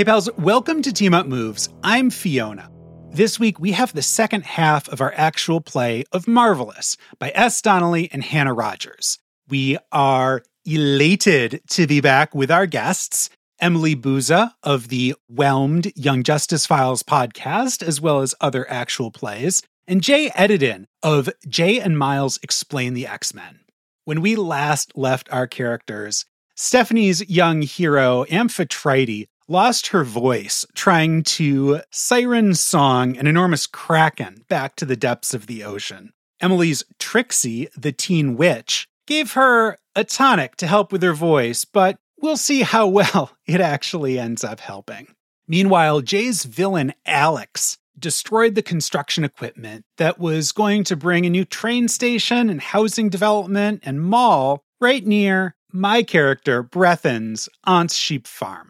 Hey, pals, welcome to Team Up Moves. I'm Fiona. This week, we have the second half of our actual play of Marvelous by S. Donnelly and Hannah Rogers. We are elated to be back with our guests, Emily Buza of the Whelmed Young Justice Files podcast, as well as other actual plays, and Jay Edidin of Jay and Miles X-Plain the X Men. When we last left our characters, Stephanie's young hero, Amphitrite, lost her voice trying to siren song an enormous kraken back to the depths of the ocean. Emily's Trixie, the teen witch, gave her a tonic to help with her voice, but we'll see how well it actually ends up helping. Meanwhile, Jay's villain, Alex, destroyed the construction equipment that was going to bring a new train station and housing development and mall right near my character, Brethyn's aunt's sheep farm.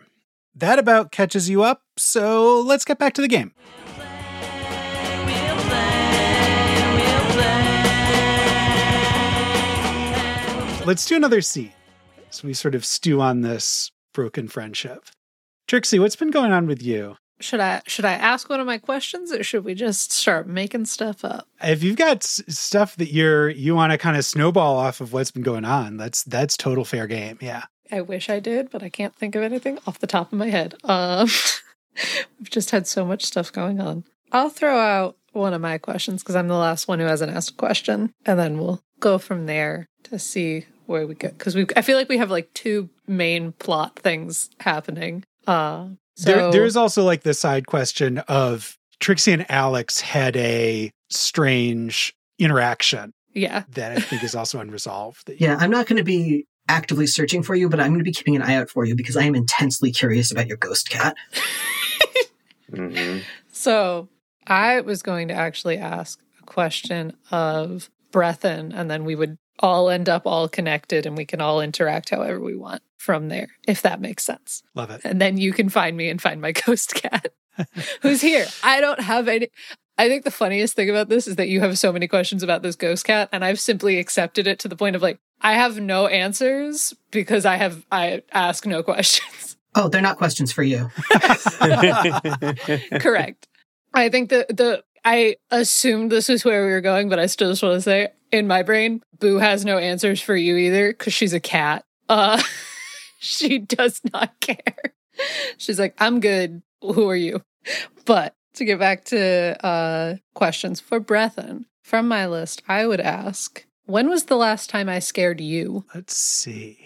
That about catches you up, so let's get back to the game. Let's do another scene. So we sort of stew on this broken friendship. Trixie, what's been going on with you? Should I should I ask one of my questions or should we just start making stuff up? If you've got s- stuff that you're you want to kind of snowball off of what's been going on, that's that's total fair game. Yeah. I wish I did, but I can't think of anything off the top of my head. Um, we've just had so much stuff going on. I'll throw out one of my questions because I'm the last one who hasn't asked a question, and then we'll go from there to see where we go. Because we, I feel like we have like two main plot things happening. Uh, so There, there's also like the side question of Trixie and Alex had a strange interaction yeah, that I think is also unresolved. That Yeah, I'm not going to be actively searching for you, but I'm going to be keeping an eye out for you because I am intensely curious about your ghost cat. Mhm. So I was going to actually ask a question of Brethyn, and then we would all end up all connected and we can all interact however we want from there, if that makes sense. Love it. And then you can find me and find my ghost cat who's here. I don't have any. I think the funniest thing about this is that you have so many questions about this ghost cat, and I've simply accepted it to the point of like, I have no answers because I have, I ask no questions. Oh, they're not questions for you. Correct. I think that the I assumed this is where we were going, but I still just want to say in my brain, Boo has no answers for you either because she's a cat. Uh, she does not care. She's like, I'm good. Who are you? But to get back to uh, questions for Brethyn from my list, I would ask, when was the last time I scared you? Let's see.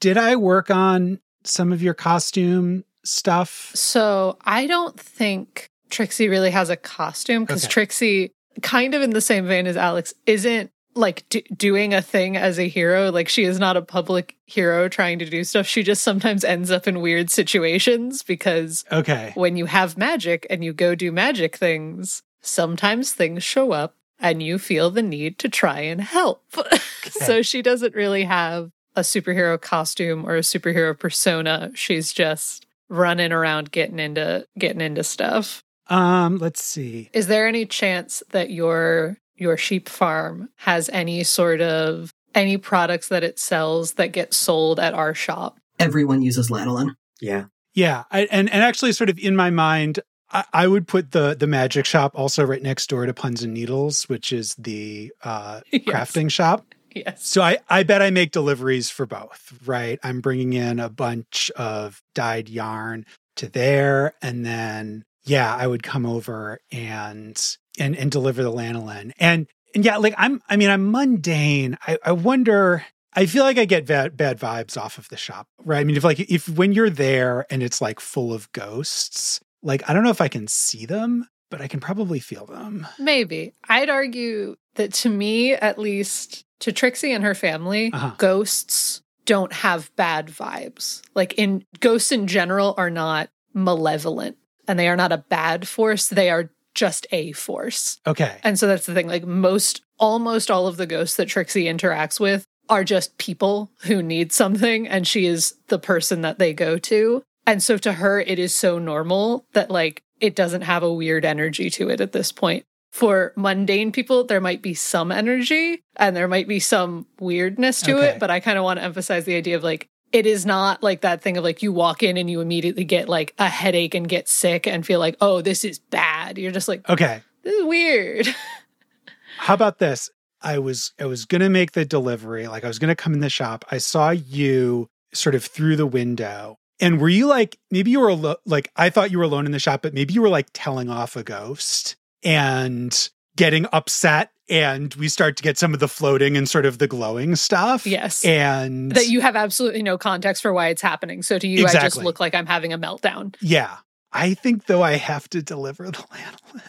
Did I work on some of your costume stuff? So I don't think Trixie really has a costume because Okay. Trixie, kind of in the same vein as Alex, isn't like d- doing a thing as a hero. Like she is not a public hero trying to do stuff. She just sometimes ends up in weird situations because Okay. when you have magic and you go do magic things, sometimes things show up and you feel the need to try and help. so she doesn't really have a superhero costume or a superhero persona. She's just running around getting into getting into stuff. Um, let's see. Is there any chance that your your sheep farm has any sort of any products that it sells that get sold at our shop? Everyone uses lanolin. yeah. Yeah, I, and and actually, sort of in my mind, I, I would put the the magic shop also right next door to Puns and Needles, which is the uh, Yes. crafting shop. Yes. So I I bet I make deliveries for both. Right, I'm bringing in a bunch of dyed yarn to there, and then yeah, I would come over and and and deliver the lanolin, and and yeah, like I'm I mean I'm mundane. I I wonder. I feel like I get bad bad vibes off of the shop, right? I mean, if like if when you're there and it's like full of ghosts, like I don't know if I can see them, but I can probably feel them. Maybe. I'd argue that to me, at least, to Trixie and her family, Uh-huh. ghosts don't have bad vibes. Like in ghosts in general are not malevolent and they are not a bad force. They are just a force. Okay. And so that's the thing. Like most, almost all of the ghosts that Trixie interacts with are just people who need something, and she is the person that they go to. And so to her, it is so normal that like it doesn't have a weird energy to it at this point. For mundane people, there might be some energy and there might be some weirdness to Okay. it, but I kind of want to emphasize the idea of like it is not like that thing of like you walk in and you immediately get like a headache and get sick and feel like, oh, this is bad. You're just like, Okay. this is weird. How about this? I was I was gonna make the delivery. Like I was gonna come in the shop. I saw you sort of through the window. And were you like maybe you were alo- like I thought you were alone in the shop, but maybe you were like telling off a ghost and getting upset and we start to get some of the floating and sort of the glowing stuff. yes. And that you have absolutely no context for why it's happening. So to you, I just look like I'm having a meltdown. yeah. I think though I have to deliver the lanolin.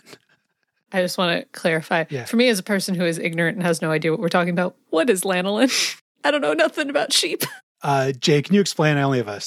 I just want to clarify. Yeah. For me, as a person who is ignorant and has no idea what we're talking about, what is lanolin? I don't know nothing about sheep. Uh Jay, can you explain? I only have a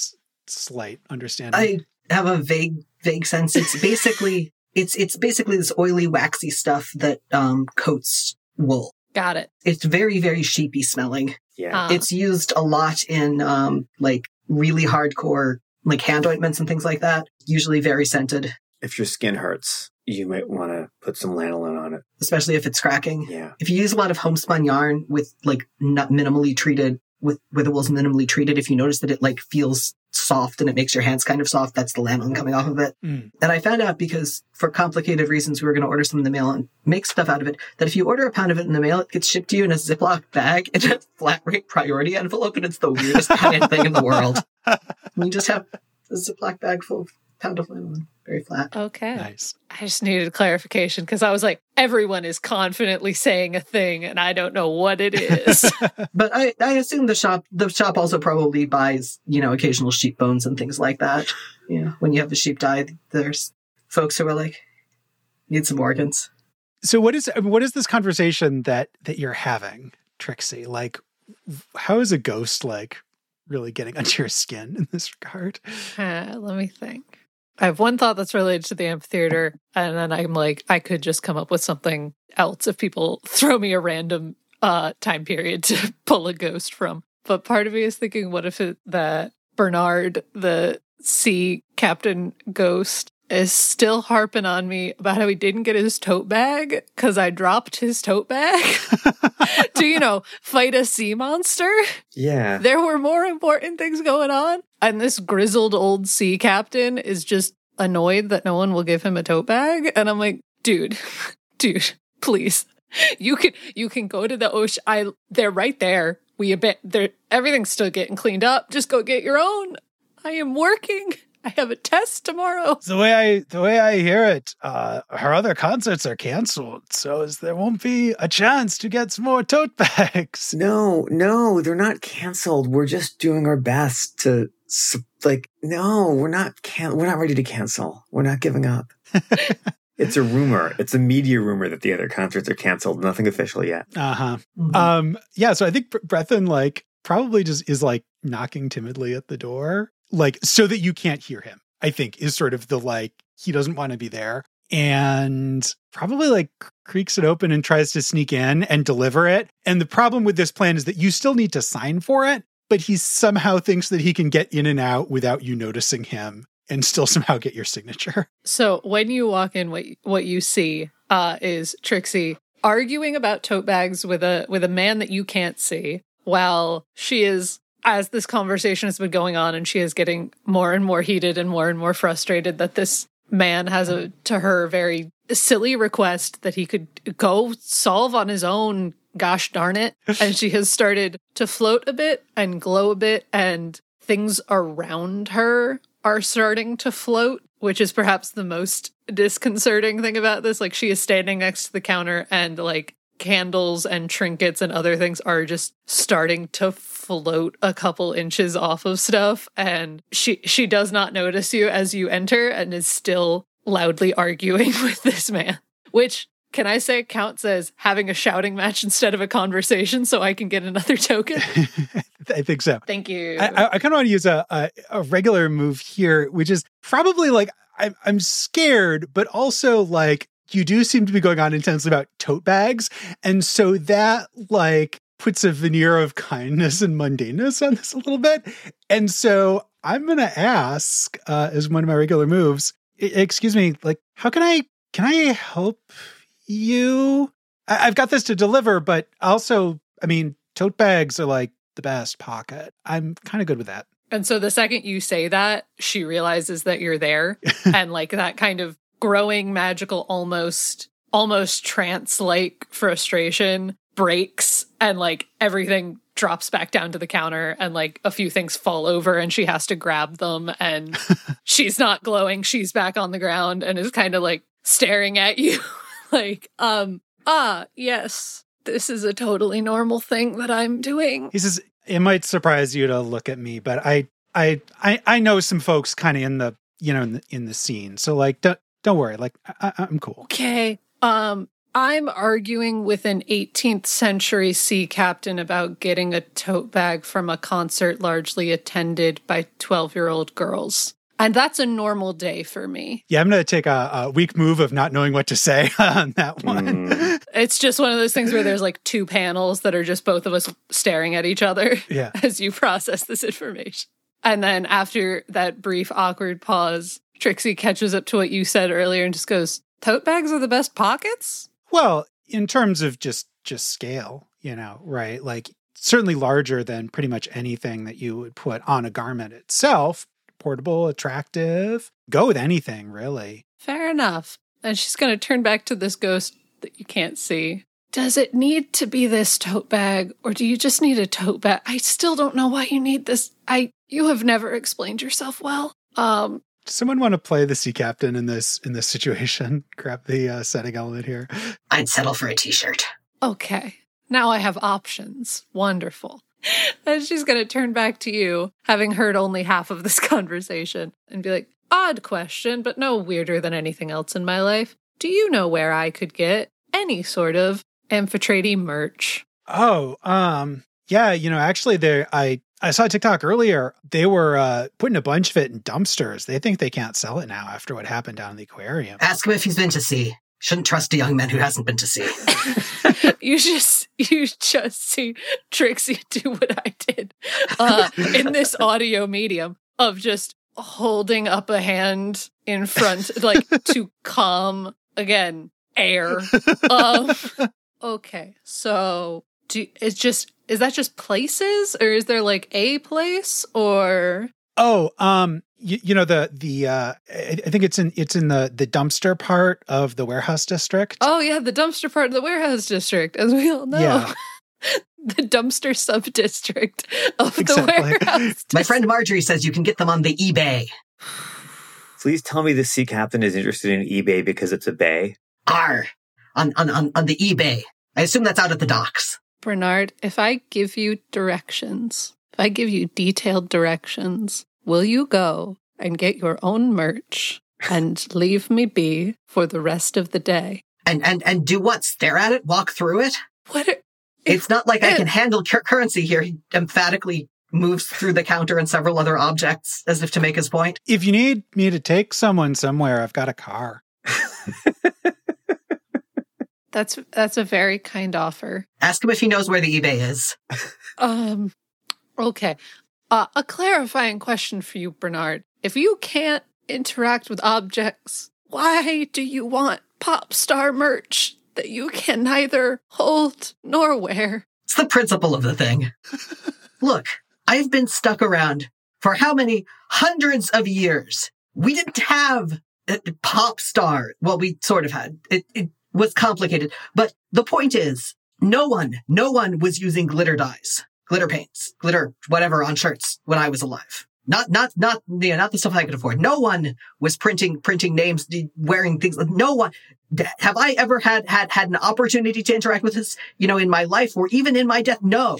slight understanding. I have a vague, vague sense. It's basically, it's it's basically this oily, waxy stuff that um, coats wool. Got it. It's very, very sheepy smelling. Yeah. Uh, It's used a lot in um, like really hardcore like hand ointments and things like that. Usually very scented, if your skin hurts, you might want to put some lanolin on it. especially if it's cracking. Yeah. If you use a lot of homespun yarn with like not minimally treated with where the wool's minimally treated, if you notice that it like feels soft and it makes your hands kind of soft, that's the lanolin coming off of it. Mm. And I found out because for complicated reasons we were going to order some in the mail and make stuff out of it. That if you order a pound of it in the mail, it gets shipped to you in a Ziploc bag in a flat rate priority envelope, and it's the weirdest kind of thing in the world. You just have a Ziploc bag full of pound of lanolin, very flat. okay. nice. I just needed clarification because I was like, everyone is confidently saying a thing and I don't know what it is. But I, I assume the shop the shop also probably buys you know occasional sheep bones and things like that. You know, when you have a sheep die, there's folks who are like need some organs. So what is what is this conversation that that you're having, Trixie? Like how is a ghost like really getting under your skin in this regard? Uh, let me think. I have one thought that's related to the amphitheater, and then I'm like, I could just come up with something else if people throw me a random uh, time period to pull a ghost from. But part of me is thinking, what if it, that Bernard, the sea captain ghost, is still harping on me about how he didn't get his tote bag because I dropped his tote bag to, you know, fight a sea monster? Yeah. there were more important things going on. And this grizzled old sea captain is just annoyed that no one will give him a tote bag. And I'm like, dude, dude, please. You can you can go to the ocean. I they're right there. We a bit they're everything's still getting cleaned up. Just go get your own. I am working. I have a test tomorrow. The way I the way I hear it, uh, her other concerts are canceled, so there won't be a chance to get some more tote bags. No, no, they're not canceled. We're just doing our best to like. No, we're not. Can- we're not ready to cancel. We're not giving up. it's a rumor. It's a media rumor that the other concerts are canceled. Nothing official yet. Uh huh. Mhm. Um. Yeah. So I think Bre- Brethyn like probably just is like knocking timidly at the door, like so that you can't hear him. I think is sort of the like he doesn't want to be there, and probably like creaks it open and tries to sneak in and deliver it. And the problem with this plan is that you still need to sign for it, but he somehow thinks that he can get in and out without you noticing him and still somehow get your signature. So when you walk in, what what you see uh, is Trixie arguing about tote bags with a with a man that you can't see, while she is as this conversation has been going on, and she is getting more and more heated and more and more frustrated that this man has a to her very silly request that he could go solve on his own. Gosh darn it! And she has started to float a bit and glow a bit, and things around her are starting to float, which is perhaps the most disconcerting thing about this. Like she is standing next to the counter and like candles and trinkets and other things are just starting to float a couple inches off of stuff and she she does not notice you as you enter and is still loudly arguing with this man which can I say counts as having a shouting match instead of a conversation so I can get another token? I think so. Thank you. I, I, I kind of want to use a, a a regular move here, which is probably like I'm I'm scared, but also like you do seem to be going on intensely about tote bags, and so that like puts a veneer of kindness and mundaneness on this a little bit, and so I'm gonna ask uh, as one of my regular moves. "E- Excuse me, like how can I can I help you? I, I've got this to deliver, but also, I mean, tote bags are like the best pocket. I'm kind of good with that. And so the second you say that, she realizes that you're there and like that kind of growing magical almost almost trance like frustration breaks and like everything drops back down to the counter and like a few things fall over and she has to grab them and she's not glowing. She's back on the ground and is kind of like staring at you. Like um ah yes this is a totally normal thing that i'm doing. He says, "It might surprise you to look at me, but I, I, I, I know some folks kind of in the, you know, in the in the scene. So like, don't don't worry. Like, I, I- I'm cool. Okay. Um, I'm arguing with an 18th century sea captain about getting a tote bag from a concert largely attended by 12 year old girls. And that's a normal day for me. Yeah, I'm gonna take a, a weak move of not knowing what to say on that one. Mm. It's just one of those things where there's like two panels that are just both of us staring at each other yeah, as you process this information. And then after that brief, awkward pause, Trixie catches up to what you said earlier and just goes, Tote bags are the best pockets? Well, in terms of just just scale, you know, right? Like certainly larger than pretty much anything that you would put on a garment itself. Portable, attractive. Go with anything, really. Fair enough. And she's going to turn back to this ghost that you can't see. Does it need to be this tote bag or do you just need a tote bag? I still don't know why you need this. I you have never explained yourself well. Um Does someone want to play the sea captain in this in this situation? Grab the uh, setting element here. I'd settle for a t-shirt. okay. Now I have options. Wonderful. And she's going to turn back to you, having heard only half of this conversation, and be like, odd question, but no weirder than anything else in my life. Do you know where I could get any sort of amphitrite merch? Oh, um, yeah, you know, actually there I I saw TikTok earlier. They were uh putting a bunch of it in dumpsters. They think they can't sell it now after what happened down in the aquarium. Ask him if he's been to sea. Shouldn't trust a young man who hasn't been to sea. you just you just see Trixie do what I did uh, in this audio medium of just holding up a hand in front, like to calm again air. Um, okay, so do it's just is that just places, or is there like a place, or Oh, um, you, you know the the uh, I I think it's in it's in the the dumpster part of the warehouse district. oh yeah, the dumpster part of the warehouse district, as we all know. Yeah. The dumpster sub district of Exactly. the warehouse. district. My friend Marjorie says you can get them on the eBay. Please tell me the sea captain is interested in eBay because it's a bay. R on, on, on, on the eBay. I assume that's out at the docks. Bernard, if I give you directions, if I give you detailed directions, will you go and get your own merch and leave me be for the rest of the day? And, and, and do what? Stare at it? Walk through it? What? Are, It's not like I can handle cur- currency here. He emphatically moves through the counter and several other objects as if to make his point. If you need me to take someone somewhere, I've got a car. that's that's a very kind offer. Ask him if he knows where the eBay is. Um, okay. Uh, a clarifying question for you, Bernard. If you can't interact with objects, why do you want pop star merch that you can neither hold nor wear? It's the principle of the thing. Look, I've been stuck around for how many hundreds of years? We didn't have a pop star. Well, we sort of had. It, it was complicated. But the point is, no one, no one was using glitter dyes, glitter paints, glitter, whatever on shirts when I was alive. Not, not, not, not the stuff I could afford. No one was printing, printing names, wearing things. No one. Have I ever had, had, had an opportunity to interact with this, you know, in my life or even in my death? No.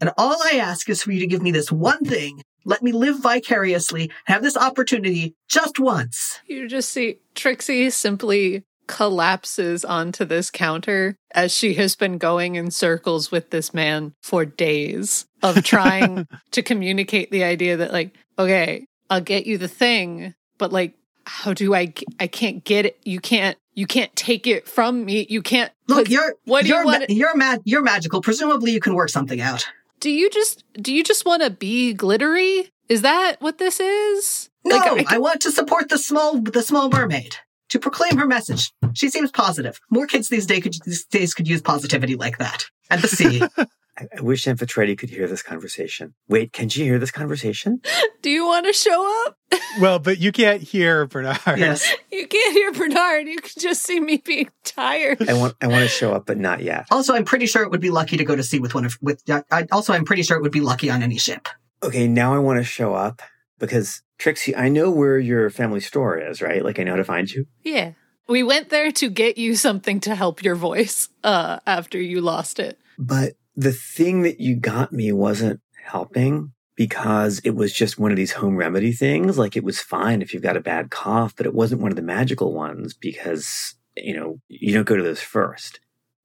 And all I ask is for you to give me this one thing. Let me live vicariously, have this opportunity just once. You just see Trixie simply collapses onto this counter as she has been going in circles with this man for days of trying to communicate the idea that like okay I'll get you the thing but like how do i i can't get it you can't you can't take it from me you can't Look, you're what do you you're want ma- you're mad you're magical. Presumably, you can work something out. do you just do you just want to be glittery is that what this is No, Like, I, want to support the small the small mermaid to proclaim her message. She seems positive. More kids these days could these days could use positivity like that. At the sea. I, I wish Amphitrite could hear this conversation. Wait, can she hear this conversation? Do you want to show up? Well, but you can't hear Bernard. Yes. You can't hear Bernard. You can just see me being tired. I want I want to show up, but not yet. Also, I'm pretty sure it would be lucky to go to sea with one of with. I, also, I'm pretty sure it would be lucky on any ship. Okay, now I want to show up because Trixie, I know where your family store is, right? Like I know how to find you. Yeah. We went there to get you something to help your voice uh, after you lost it. But the thing that you got me wasn't helping because it was just one of these home remedy things. Like it was fine if you've got a bad cough, but it wasn't one of the magical ones because, you know, you don't go to those first.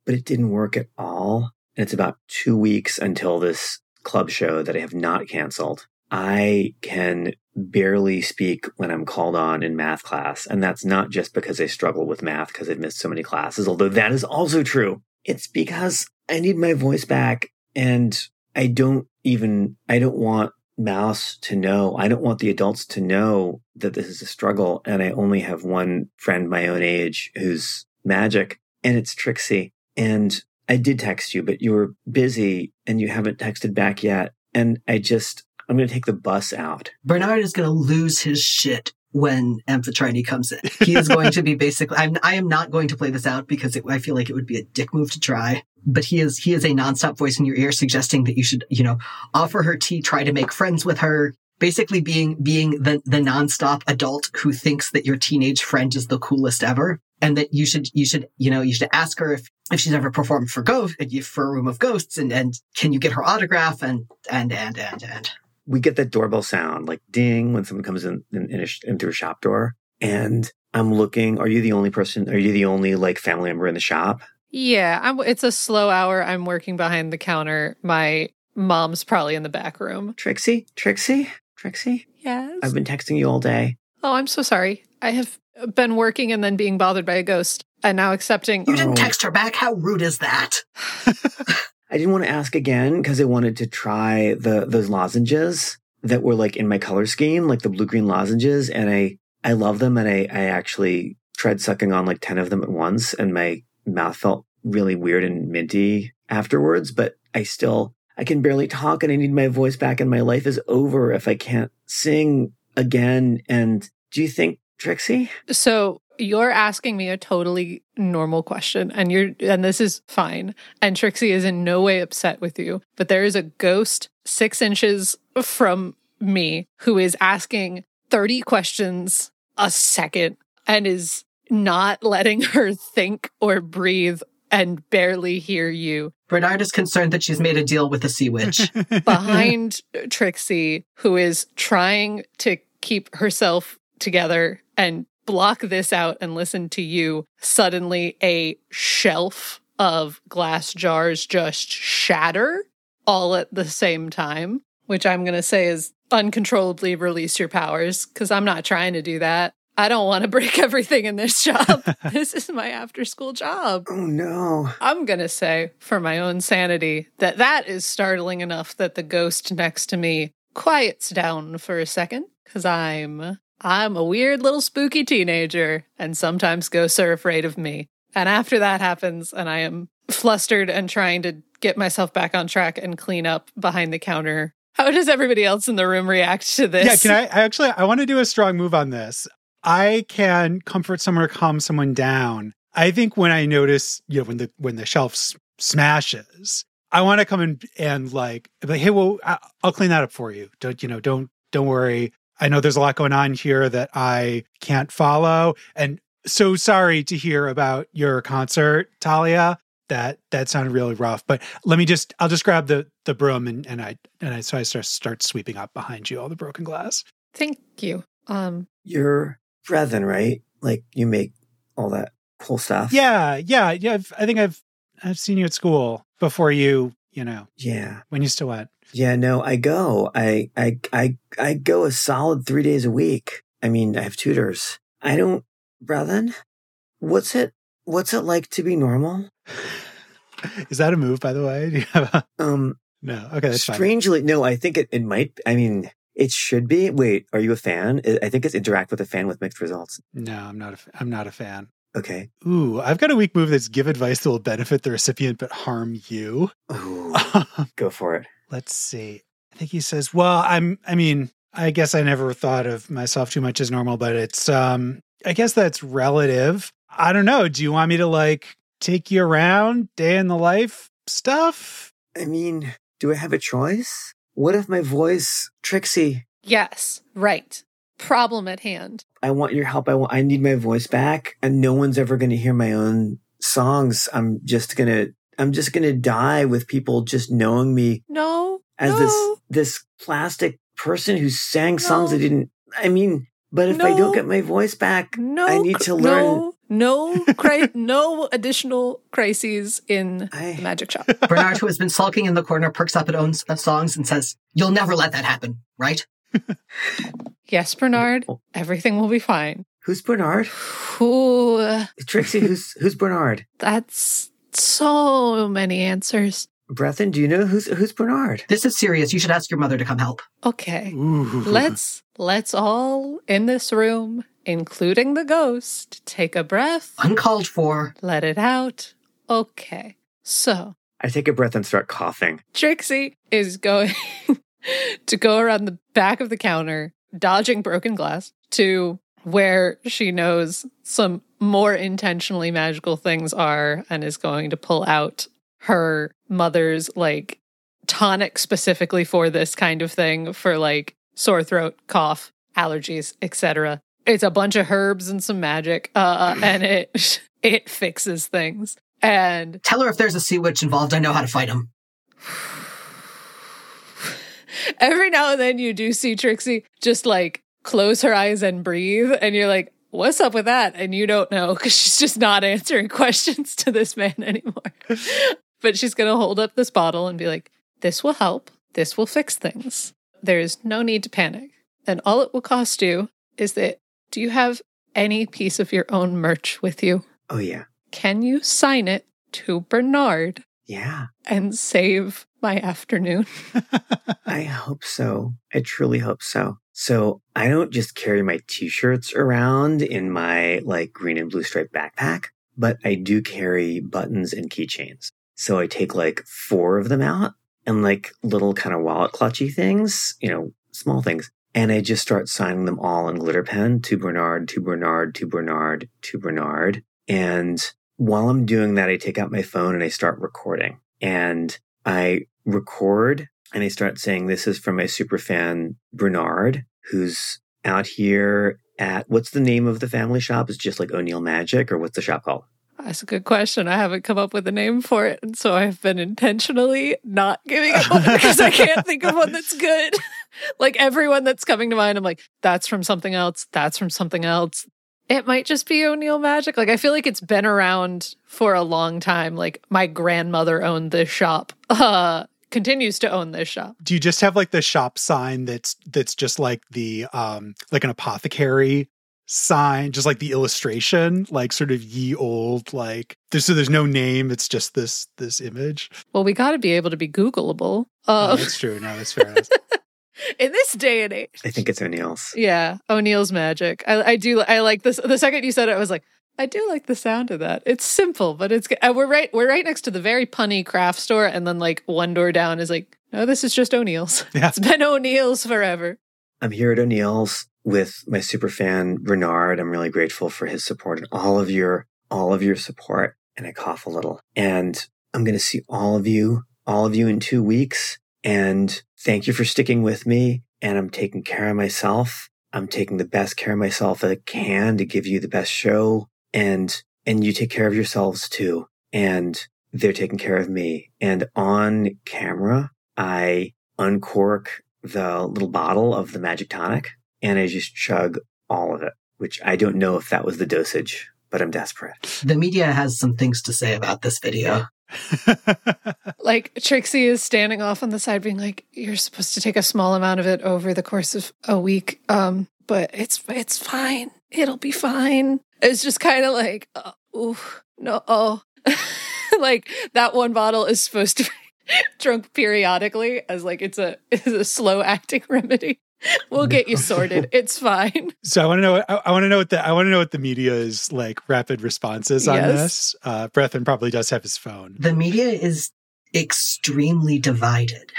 But it didn't work at all. And it's about two weeks until this club show that I have not canceled. I can barely speak when I'm called on in math class. And that's not just because I struggle with math because I've missed so many classes, although that is also true. It's because I need my voice back and I don't even, I don't want Mouse to know. I don't want the adults to know that this is a struggle. And I only have one friend my own age who's magic and it's Trixie. And I did text you, but you were busy and you haven't texted back yet. And I just, I'm going to take the bus out. Bernard is going to lose his shit when Amphitrite comes in. He is going to be basically, I'm, I am not going to play this out because it, I feel like it would be a dick move to try. But he is, he is a nonstop voice in your ear suggesting that you should, you know, offer her tea, try to make friends with her. Basically being, being the, the nonstop adult who thinks that your teenage friend is the coolest ever. And that you should, you should, you know, you should ask her if, if she's ever performed for ghost, for a room of ghosts and, and can you get her autograph and, and, and, and, and we get that doorbell sound like ding when someone comes in, in, in, a, in through a shop door. And I'm looking, are you the only person? Are you the only like family member in the shop? Yeah, I'm, it's a slow hour. I'm working behind the counter. My mom's probably in the back room. Trixie, Trixie, Trixie. Yes. I've been texting you all day. Oh, I'm so sorry. I have been working and then being bothered by a ghost and now accepting. You didn't oh. text her back? How rude is that? I didn't want to ask again because I wanted to try the those lozenges that were like in my color scheme, like the blue green lozenges, and I I love them, and I I actually tried sucking on like ten of them at once, and my mouth felt really weird and minty afterwards. But I still I can barely talk, and I need my voice back, and my life is over if I can't sing again. And do you think Trixie? So you're asking me a totally normal question and you're and this is fine and trixie is in no way upset with you but there is a ghost six inches from me who is asking 30 questions a second and is not letting her think or breathe and barely hear you. Bernard is concerned that she's made a deal with the sea witch. Behind Trixie, who is trying to keep herself together and block this out and listen to you, suddenly a shelf of glass jars just shatter all at the same time, which I'm going to say is uncontrollably release your powers because I'm not trying to do that. I don't want to break everything in this job. this is my after school job. Oh no. I'm going to say, for my own sanity, that that is startling enough that the ghost next to me quiets down for a second because I'm I'm a weird little spooky teenager, and sometimes ghosts are afraid of me. And after that happens, and I am flustered and trying to get myself back on track and clean up behind the counter, how does everybody else in the room react to this? Yeah, can I, I actually I want to do a strong move on this. I can comfort someone or calm someone down. I think when I notice, you know, when the when the shelf s- smashes, I want to come in and like, like, hey, well, I'll clean that up for you. Don't you know? Don't don't worry. I know there's a lot going on here that I can't follow. And so sorry to hear about your concert, Thalia. That that sounded really rough. But let me just I'll just grab the the broom and, and I and I so I start start sweeping up behind you all the broken glass. Thank you. Um You're Brethyn, right? Like you make all that cool stuff. Yeah, yeah, yeah. I've, I think I've I've seen you at school before you, you know, Yeah. when you still what Yeah, no, I go. I I I I go a solid three days a week. I mean, I have tutors. I don't, Brethyn. What's it? What's it like to be normal? Is that a move, by the way? Do you have a, Um, no. Okay, that's fine. strangely, no. I think it it might. I mean, it should be. Wait, are you a fan? I think it's interact with a fan with mixed results. No, I'm not. A, I'm not a fan. Okay. Ooh, I've got a weak move that's give advice that will benefit the recipient but harm you. Ooh, go for it. Let's see. I think he says, "Well, I'm I mean, I guess I never thought of myself too much as normal, but it's um I guess that's relative. I don't know. Do you want me to like take you around day in the life stuff? I mean, do I have a choice? What if my voice, Trixie? Yes, right. Problem at hand. I want your help. I want, I need my voice back, and no one's ever going to hear my own songs. I'm just gonna, I'm just gonna die with people just knowing me No. as no, this this plastic person who sang songs I didn't. I mean, but if I don't get my voice back, No. I need to learn. No. No, cri- no additional crises in I- the magic shop. Bernard, who has been sulking in the corner, perks up at own songs and says, You'll never let that happen, right? Yes, Bernard, Oh. everything will be fine. Who's Bernard? Ooh, Trixie, who's who's Bernard? that's so many answers. Brethyn, do you know who's who's Bernard? This is serious. You should ask your mother to come help. Okay. Ooh. Let's let's all in this room, including the ghost, take a breath, Uncalled for. let it out. Okay. So, I take a breath and start coughing. Trixie is going to go around the back of the counter, dodging broken glass to where she knows some more intentionally magical things are and is going to pull out her mother's like tonic specifically for this kind of thing for like sore throat, cough, allergies, etc. It's a bunch of herbs and some magic uh and it it fixes things. And Tell her if there's a sea witch involved, I know how to fight him. every now and then you do see Trixie just like close her eyes and breathe, and you're like, what's up with that? And you don't know because she's just not answering questions to this man anymore. but she's going to hold up this bottle and be like, this will help. This will fix things. There's no need to panic. And all it will cost you is that do you have any piece of your own merch with you? Oh yeah, Can you sign it to Bernard yeah. and save my afternoon? I hope so. I truly hope so. So I don't just carry my t-shirts around in my like green and blue striped backpack, but I do carry buttons and keychains. So I take like four of them out and like little kind of wallet clutchy things, you know, small things. And I just start signing them all in glitter pen to Bernard, to Bernard, to Bernard, to Bernard. And while I'm doing that, I take out my phone and I start recording. And I record and I start saying, This is from my super fan, Bernard, who's out here at what's the name of the family shop? Is just like O'Neill Magic or what's the shop called? That's a good question. I haven't come up with a name for it. And so I've been intentionally not giving it one because I can't think of one that's good. like everyone that's coming to mind, I'm like, that's from something else. That's from something else. It might just be O'Neill Magic. Like I feel like it's been around for a long time. Like my grandmother owned this shop. Uh continues to own this shop. Do you just have like the shop sign that's that's just like the um like an apothecary sign, just like the illustration, like sort of ye old like there's so there's no name, it's just this this image. Well, we got to be able to be Googleable. Uh, that's true. No, that's fair. enough. in this day and age. I think it's O'Neill's. Yeah, O'Neill's magic. I, I do. I like this. The second you said it, I was like, I do like the sound of that. It's simple, but it's. Uh, we're right. We're right next to the very punny craft store, and then like one door down is like, no, this is just O'Neill's. Yeah. It's been O'Neill's forever. I'm here at O'Neill's with my super fan Bernard. I'm really grateful for his support and all of your all of your support. And I cough a little. And I'm going to see all of you, all of you in two weeks. And thank you for sticking with me. And I'm taking care of myself. I'm taking the best care of myself that I can to give you the best show. And and you take care of yourselves too. And they're taking care of me. And on camera, I uncork the little bottle of the magic tonic and I just chug all of it, which I don't know if that was the dosage, but I'm desperate. The media has some things to say about this video. Like Trixie is standing off on the side, being like, "You're supposed to take a small amount of it over the course of a week, um, but it's it's fine. It'll be fine." It's just kind of like, uh, "Ooh, no, oh." like that one bottle is supposed to be drunk periodically as like it's a it's a slow acting remedy. We'll get you sorted. It's fine. So I want to know. I, I want to know what the I want to know what the media's like rapid responses on Yes. this. Uh, Brethyn probably does have his phone. The media is extremely divided.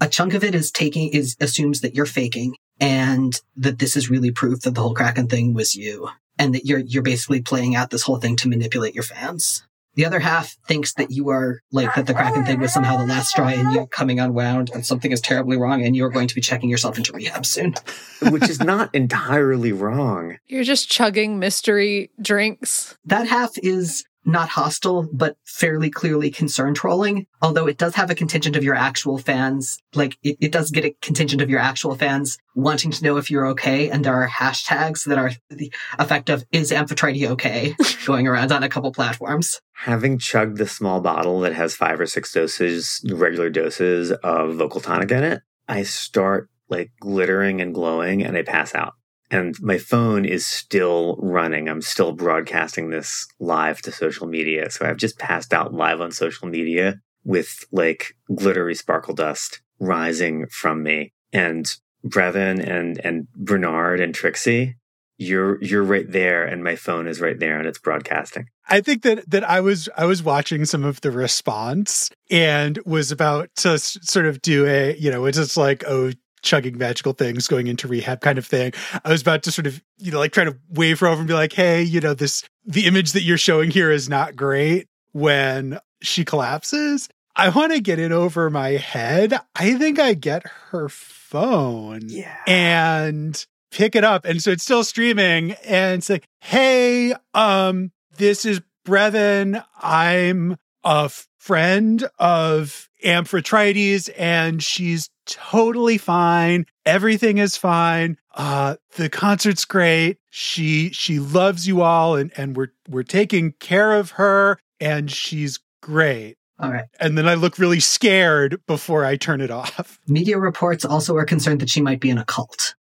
A chunk of it is taking is assumes that you're faking and that this is really proof that the whole Kraken thing was you and that you're you're basically playing out this whole thing to manipulate your fans. The other half thinks that you are like that the Kraken thing was somehow the last straw and you're coming unwound and something is terribly wrong and you're going to be checking yourself into rehab soon. which is not entirely wrong. You're just chugging mystery drinks. That half is not hostile, but fairly clearly concern trolling. Although it does have a contingent of your actual fans, like it, it does get a contingent of your actual fans wanting to know if you're okay. And there are hashtags that are the effect of is Amphitrite okay going around on a couple platforms. Having chugged the small bottle that has five or six doses, regular doses of vocal tonic in it, I start like glittering and glowing and I pass out. And my phone is still running. I'm still broadcasting this live to social media. So I've just passed out live on social media with like glittery sparkle dust rising from me. And Brethyn and, and Bernard and Trixie, you're, you're right there and my phone is right there and it's broadcasting. I think that that I was I was watching some of the response and was about to s- sort of do a you know it's just like oh chugging magical things going into rehab kind of thing. I was about to sort of you know like try to wave her over and be like hey you know this the image that you're showing here is not great when she collapses. I want to get it over my head. I think I get her phone Yeah. and pick it up. And so it's still streaming and it's like, hey, um, this is Brethyn. I'm a f- friend of Amphitrite and she's totally fine. Everything is fine. Uh, the concert's great. She, she loves you all and, and we're, we're taking care of her and she's great. All right. And then I look really scared before I turn it off. Media reports also are concerned that she might be in a cult.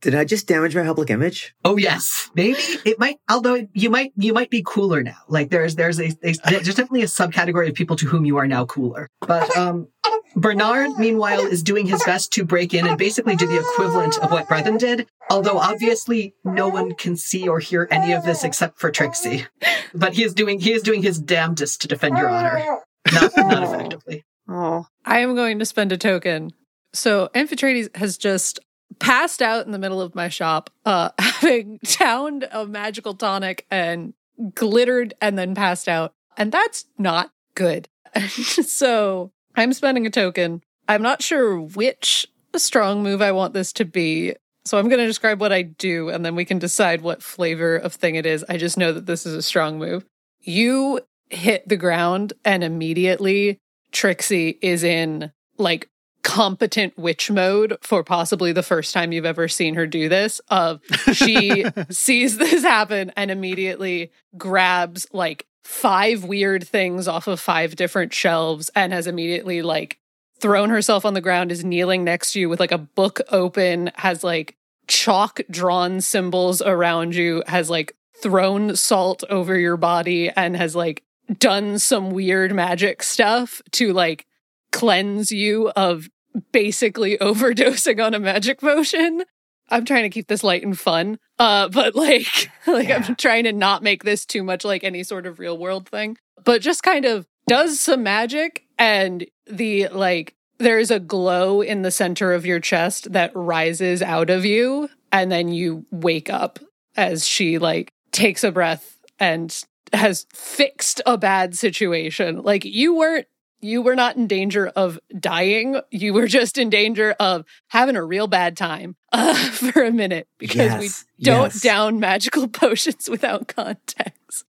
Did I just damage my public image? Oh yes, maybe it might. Although you might, you might be cooler now. Like there's, there's a, a there's definitely a subcategory of people to whom you are now cooler. But um, Bernard, meanwhile, is doing his best to break in and basically do the equivalent of what Brethyn did. Although obviously no one can see or hear any of this except for Trixie. But he is doing, he is doing his damnedest to defend your honor. Not, not effectively. Oh. I am going to spend a token. So Amphitrite has just passed out in the middle of my shop, uh, having downed a magical tonic and glittered and then passed out. And that's not good. so I'm spending a token. I'm not sure which strong move I want this to be. So I'm going to describe what I do and then we can decide what flavor of thing it is. I just know that this is a strong move. You hit the ground and immediately Trixie is in like competent witch mode for possibly the first time you've ever seen her do this of she sees this happen and immediately grabs like five weird things off of five different shelves and has immediately like thrown herself on the ground is kneeling next to you with like a book open has like chalk drawn symbols around you has like thrown salt over your body and has like done some weird magic stuff to like cleanse you of basically overdosing on a magic potion. I'm trying to keep this light and fun. Uh but like like Yeah. I'm trying to not make this too much like any sort of real world thing. But just kind of does some magic and the like there's a glow in the center of your chest that rises out of you and then you wake up as she like takes a breath and has fixed a bad situation. Like you weren't you were not in danger of dying. You were just in danger of having a real bad time uh, for a minute because we don't yes. down magical potions without context.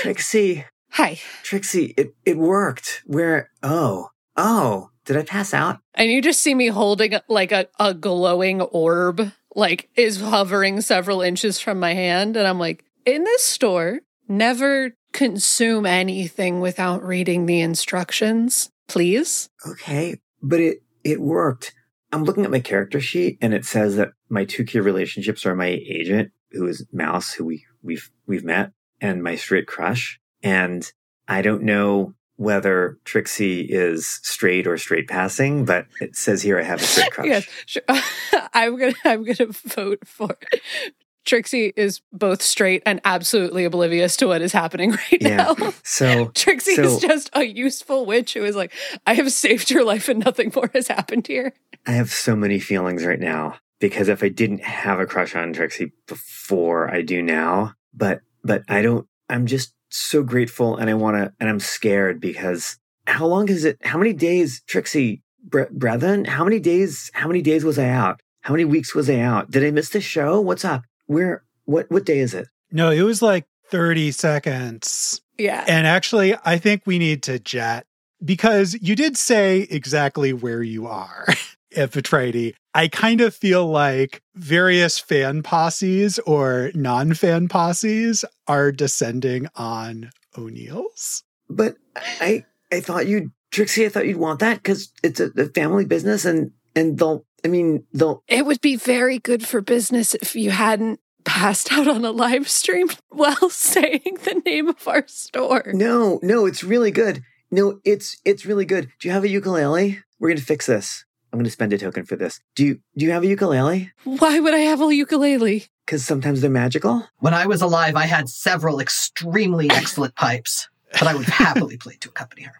Trixie, Hi. Trixie, it, it worked. Where, oh, oh, did I pass out? And you just see me holding like a, a glowing orb, like is hovering several inches from my hand. And I'm like, in this store, never consume anything without reading the instructions, please. Okay, but it, it worked. I'm looking at my character sheet and it says that my two key relationships are my agent, who is Mouse, who we, we've, we've met, and my straight crush. And I don't know whether Trixie is straight or straight passing, but it says here I have a straight crush. yes, sure. I'm gonna I'm gonna vote for Trixie is both straight and absolutely oblivious to what is happening right Yeah. now. So Trixie So- is just a useful witch who is like, I have saved your life and nothing more has happened here. I have so many feelings right now because if I didn't have a crush on Trixie before, I do now. But but I don't. I'm just so grateful, and I want to, and I'm scared because how long is it? How many days, Trixie, bre- Brethyn? How many days? How many days was I out? How many weeks was I out? Did I miss the show? What's up? Where? What? What day is it? No, it was like 30 seconds. Yeah. And actually, I think we need to jet because you did say exactly where you are Amphitrite. I kind of feel like various fan posses or non fan posses are descending on O'Neill's. But I I thought you'd Trixie. I thought you'd want that because it's a, a family business, and and they'll. I mean, they'll It would be very good for business if you hadn't passed out on a live stream while saying the name of our store. No, no, it's really good. No, it's it's really good. Do you have a ukulele? We're gonna fix this. I'm gonna spend a token for this. Do you do you have a ukulele? Why would I have a ukulele? Because sometimes they're magical. When I was alive, I had several extremely excellent pipes that I would happily play to accompany her.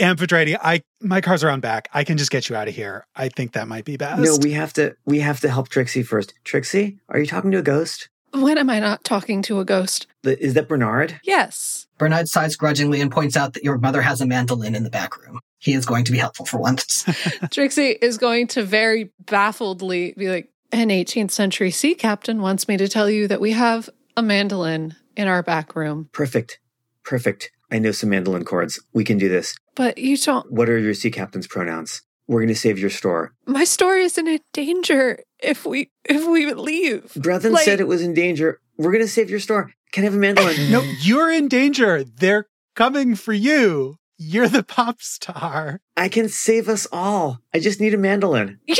Amphitrite, I my car's around back. I can just get you out of here. I think that might be best. No, we have to we have to help Trixie first. Trixie, are you talking to a ghost? When am I not talking to a ghost? The- Is that Bernard? Yes. Bernard sighs grudgingly and points out that your mother has a mandolin in the back room. He is going to be helpful for once. Trixie is going to very baffledly be like, an 18th century sea captain wants me to tell you that we have a mandolin in our back room. Perfect, perfect. I know some mandolin chords. We can do this. But you don't, What are your sea captain's pronouns? We're gonna save your store. my store isn't in danger if we, if we leave. Brethyn Like- said it was in danger. We're gonna save your store. Can I have a mandolin? No, you're in danger. They're coming for you. You're the pop star. I can save us all. I just need a mandolin.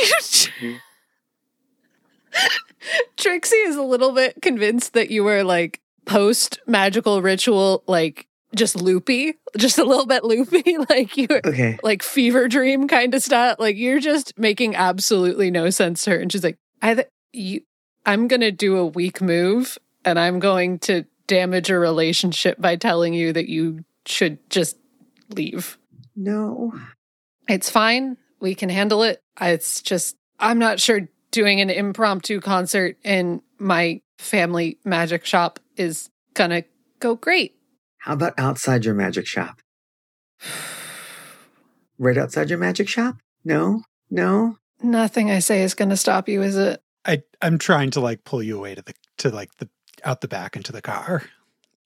Trixie is a little bit convinced that you were like post magical ritual, like just loopy, just a little bit loopy, like you Okay. like fever dream kind of stuff. Like you're just making absolutely no sense to her. And she's like, I, th- you, I'm going to do a weak move and I'm going to damage a relationship by telling you that you should just leave. No. It's fine. We can handle it. It's just, I'm not sure doing an impromptu concert in my family magic shop is gonna go great. How about outside your magic shop? Right outside your magic shop? No? No? Nothing I say is gonna stop you, is it? I I'm trying to like pull you away to the to like the out the back into the car.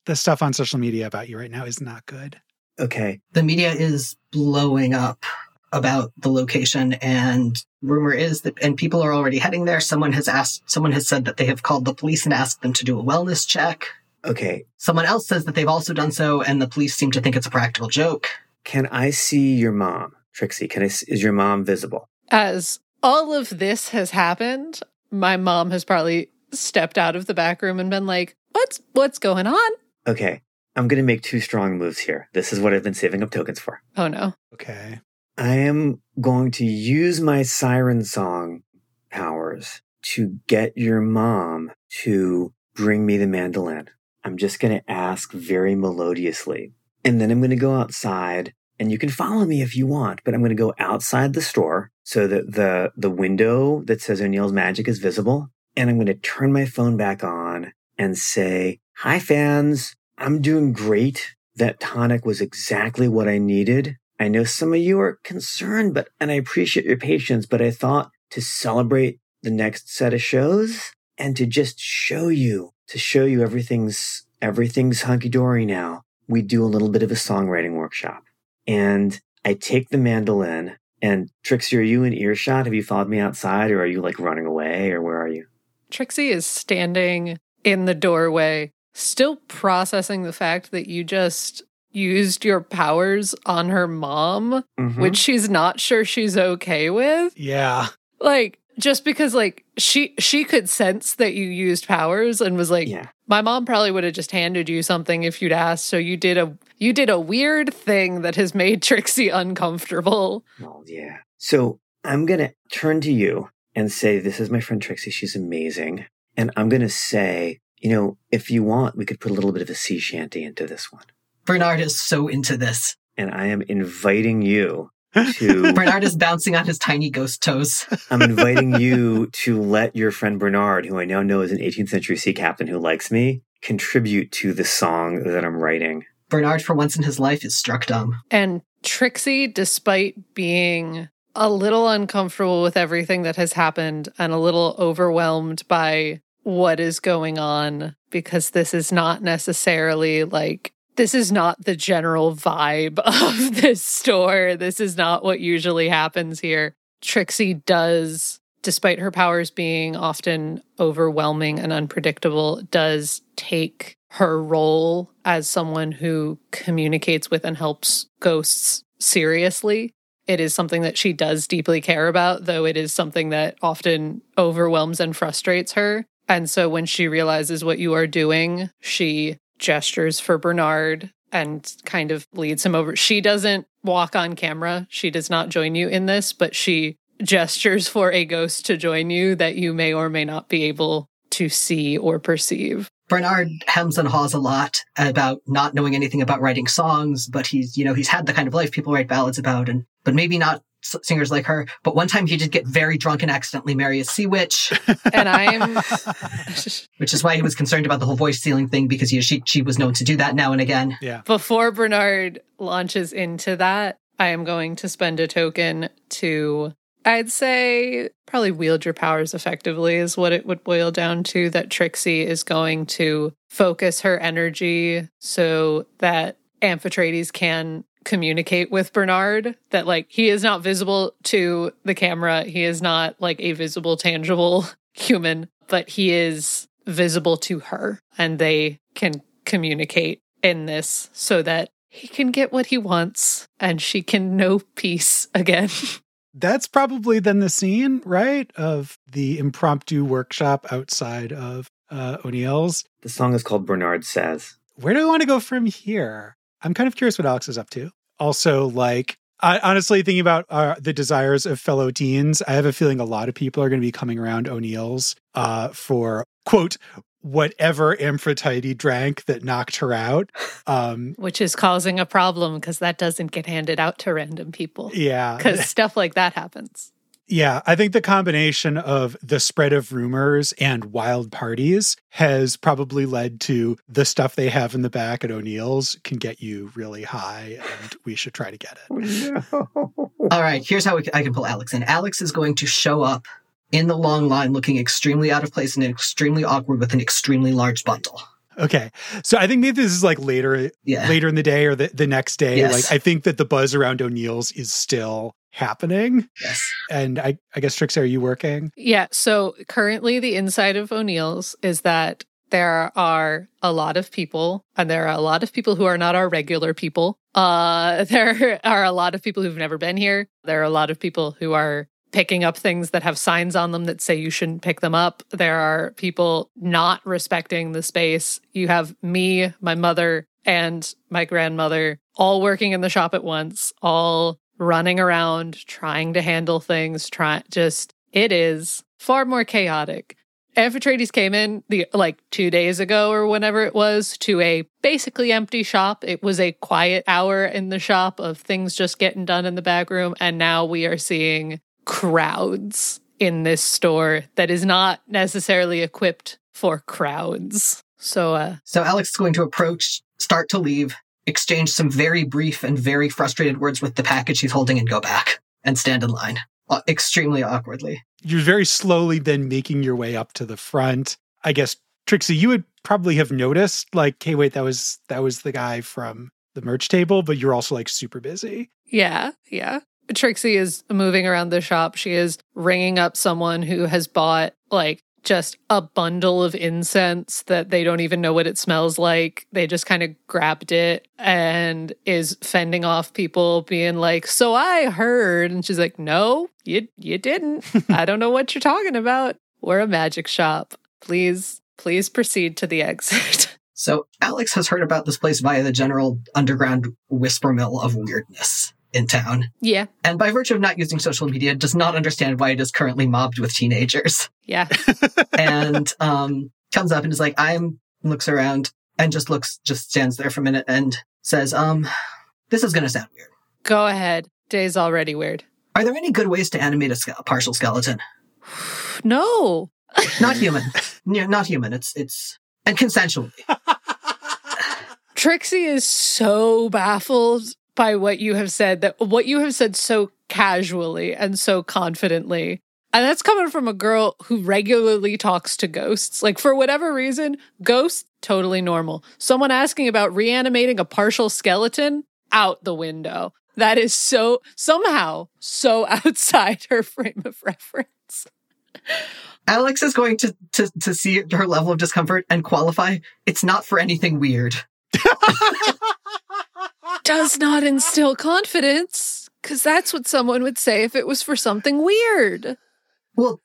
The stuff on social media about you right now is not good. Okay. the media is blowing up about the location and rumor is that and people are already heading there someone has asked someone has said that they have called the police and asked them to do a wellness check Okay. someone else says that they've also done so and the police seem to think it's a practical joke Can I see your mom? Trixie, can I s- is your mom visible? As all of this has happened, my mom has probably stepped out of the back room and been like, What's what's going on? Okay. I'm going to make two strong moves here. This is what I've been saving up tokens for. Oh no. Okay. I am going to use my siren song powers to get your mom to bring me the mandolin. I'm just going to ask very melodiously. And then I'm going to go outside and you can follow me if you want, but I'm going to go outside the store so that the, the window that says O'Neill's Magic is visible. And I'm going to turn my phone back on and say, hi fans. I'm doing great. That tonic was exactly what I needed. I know some of you are concerned, but, and I appreciate your patience, but I thought to celebrate the next set of shows and to just show you, to show you everything's, everything's hunky dory now. We do a little bit of a songwriting workshop and I take the mandolin and Trixie, are you in earshot? Have you followed me outside or are you like running away or where are you? Trixie is standing in the doorway, still processing the fact that you just used your powers on her mom, Mhm. which she's not sure she's okay with. Yeah. Like, just because like she she could sense that you used powers and was like Yeah. my mom probably would have just handed you something if you'd asked so you did a you did a weird thing that has made Trixie uncomfortable. Oh, yeah. So I'm going to turn to you and say, This is my friend Trixie. She's amazing. And I'm going to say, you know, if you want, we could put a little bit of a sea shanty into this one. Bernard is so into this. And I am inviting you to, Bernard is bouncing on his tiny ghost toes. I'm inviting you to let your friend Bernard, who I now know is an 18th century sea captain who likes me, contribute to the song that I'm writing. Bernard, for once in his life, is struck dumb. And Trixie, despite being a little uncomfortable with everything that has happened and a little overwhelmed by what is going on, because this is not necessarily like, this is not the general vibe of this store. This is not what usually happens here. Trixie does, despite her powers being often overwhelming and unpredictable, does take her role as someone who communicates with and helps ghosts seriously. It is something that she does deeply care about, though it is something that often overwhelms and frustrates her. And so when she realizes what you are doing, she gestures for Bernard and kind of leads him over. She doesn't walk on camera. She does not join you in this, but she gestures for a ghost to join you that you may or may not be able to see or perceive. Bernard hems and haws a lot about not knowing anything about writing songs, but he's, you know, he's had the kind of life people write ballads about, and but maybe not singers like her. But one time he did get very drunk and accidentally marry a sea witch, And I'm which is why he was concerned about the whole voice stealing thing because he, she she was known to do that now and again. yeah. Before Bernard launches into that, I am going to spend a token to, I'd say, probably wield your powers effectively, is what it would boil down to. That Trixie is going to focus her energy so that Amphitrite can communicate with Bernard. That, like, he is not visible to the camera, he is not like a visible, tangible human, but he is visible to her, and they can communicate in this so that he can get what he wants and she can know peace again. That's probably then the scene, right? Of the impromptu workshop outside of uh, O'Neill's. The song is called Bernard Says. Where do I want to go from here? I'm kind of curious what Alex is up to. Also, like, I, honestly, thinking about uh, the desires of fellow teens, I have a feeling a lot of people are going to be coming around O'Neill's uh, for, quote, whatever Amphitrite drank that knocked her out. Um, Which is causing a problem because that doesn't get handed out to random people. yeah. Because stuff like that happens. Yeah, I think the combination of the spread of rumors and wild parties has probably led to the stuff they have in the back at O'Neill's can get you really high, and we should try to get it. Oh, no. All right, here's how we, I can pull Alex in. Alex is going to show up in the long line looking extremely out of place and extremely awkward with an extremely large bundle. Okay, so I think maybe this is like later, Yeah. later in the day or the, the next day. Yes. Like I think that the buzz around O'Neill's is still happening, Yes. and I, I guess Trixie, are you working? Yeah. So currently, the inside of O'Neill's is that there are a lot of people, and there are a lot of people who are not our regular people. Uh, there are a lot of people who've never been here. There are a lot of people who are picking up things that have signs on them that say you shouldn't pick them up. There are people not respecting the space. You have me, my mother, and my grandmother all working in the shop at once, all running around trying to handle things, try just it is far more chaotic. Amphitrite came in the like two days ago or whenever it was to a basically empty shop. It was a quiet hour in the shop of things just getting done in the back room, and now we are seeing crowds in this store that is not necessarily equipped for crowds. So uh So Alex is going to approach, start to leave, exchange some very brief and very frustrated words with the package he's holding, and go back and stand in line, uh, extremely awkwardly. You're very slowly then making your way up to the front. I guess Trixie, you would probably have noticed, like, hey, wait, that was that was the guy from the merch table, but you're also like super busy. Yeah, yeah. Trixie is moving around the shop. She is ringing up someone who has bought like just a bundle of incense that they don't even know what it smells like. They just kind of grabbed it and is fending off people being like, "So I heard." And she's like, "No, you you didn't. I don't know what you're talking about. We're a magic shop. Please, please proceed to the exit." So Alex has heard about this place via the general underground whisper mill of weirdness in town. yeah. And by virtue of not using social media, does not understand why it is currently mobbed with teenagers. Yeah. and um comes up and is like, I'm looks around and just looks just stands there for a minute and says, um, this is gonna sound weird. Go ahead. Day's already weird. Are there any good ways to animate a ske- partial skeleton? No. Not human. Yeah, not human. It's it's and consensually. Trixie is so baffled by what you have said that what you have said so casually and so confidently. And that's coming from a girl who regularly talks to ghosts. Like, for whatever reason, ghosts, totally normal. Someone asking about reanimating a partial skeleton, out the window. That is so, somehow, so outside her frame of reference. Alex is going to, to to see her level of discomfort and qualify. It's not for anything weird. Does not instill confidence, because that's what someone would say if it was for something weird. Well,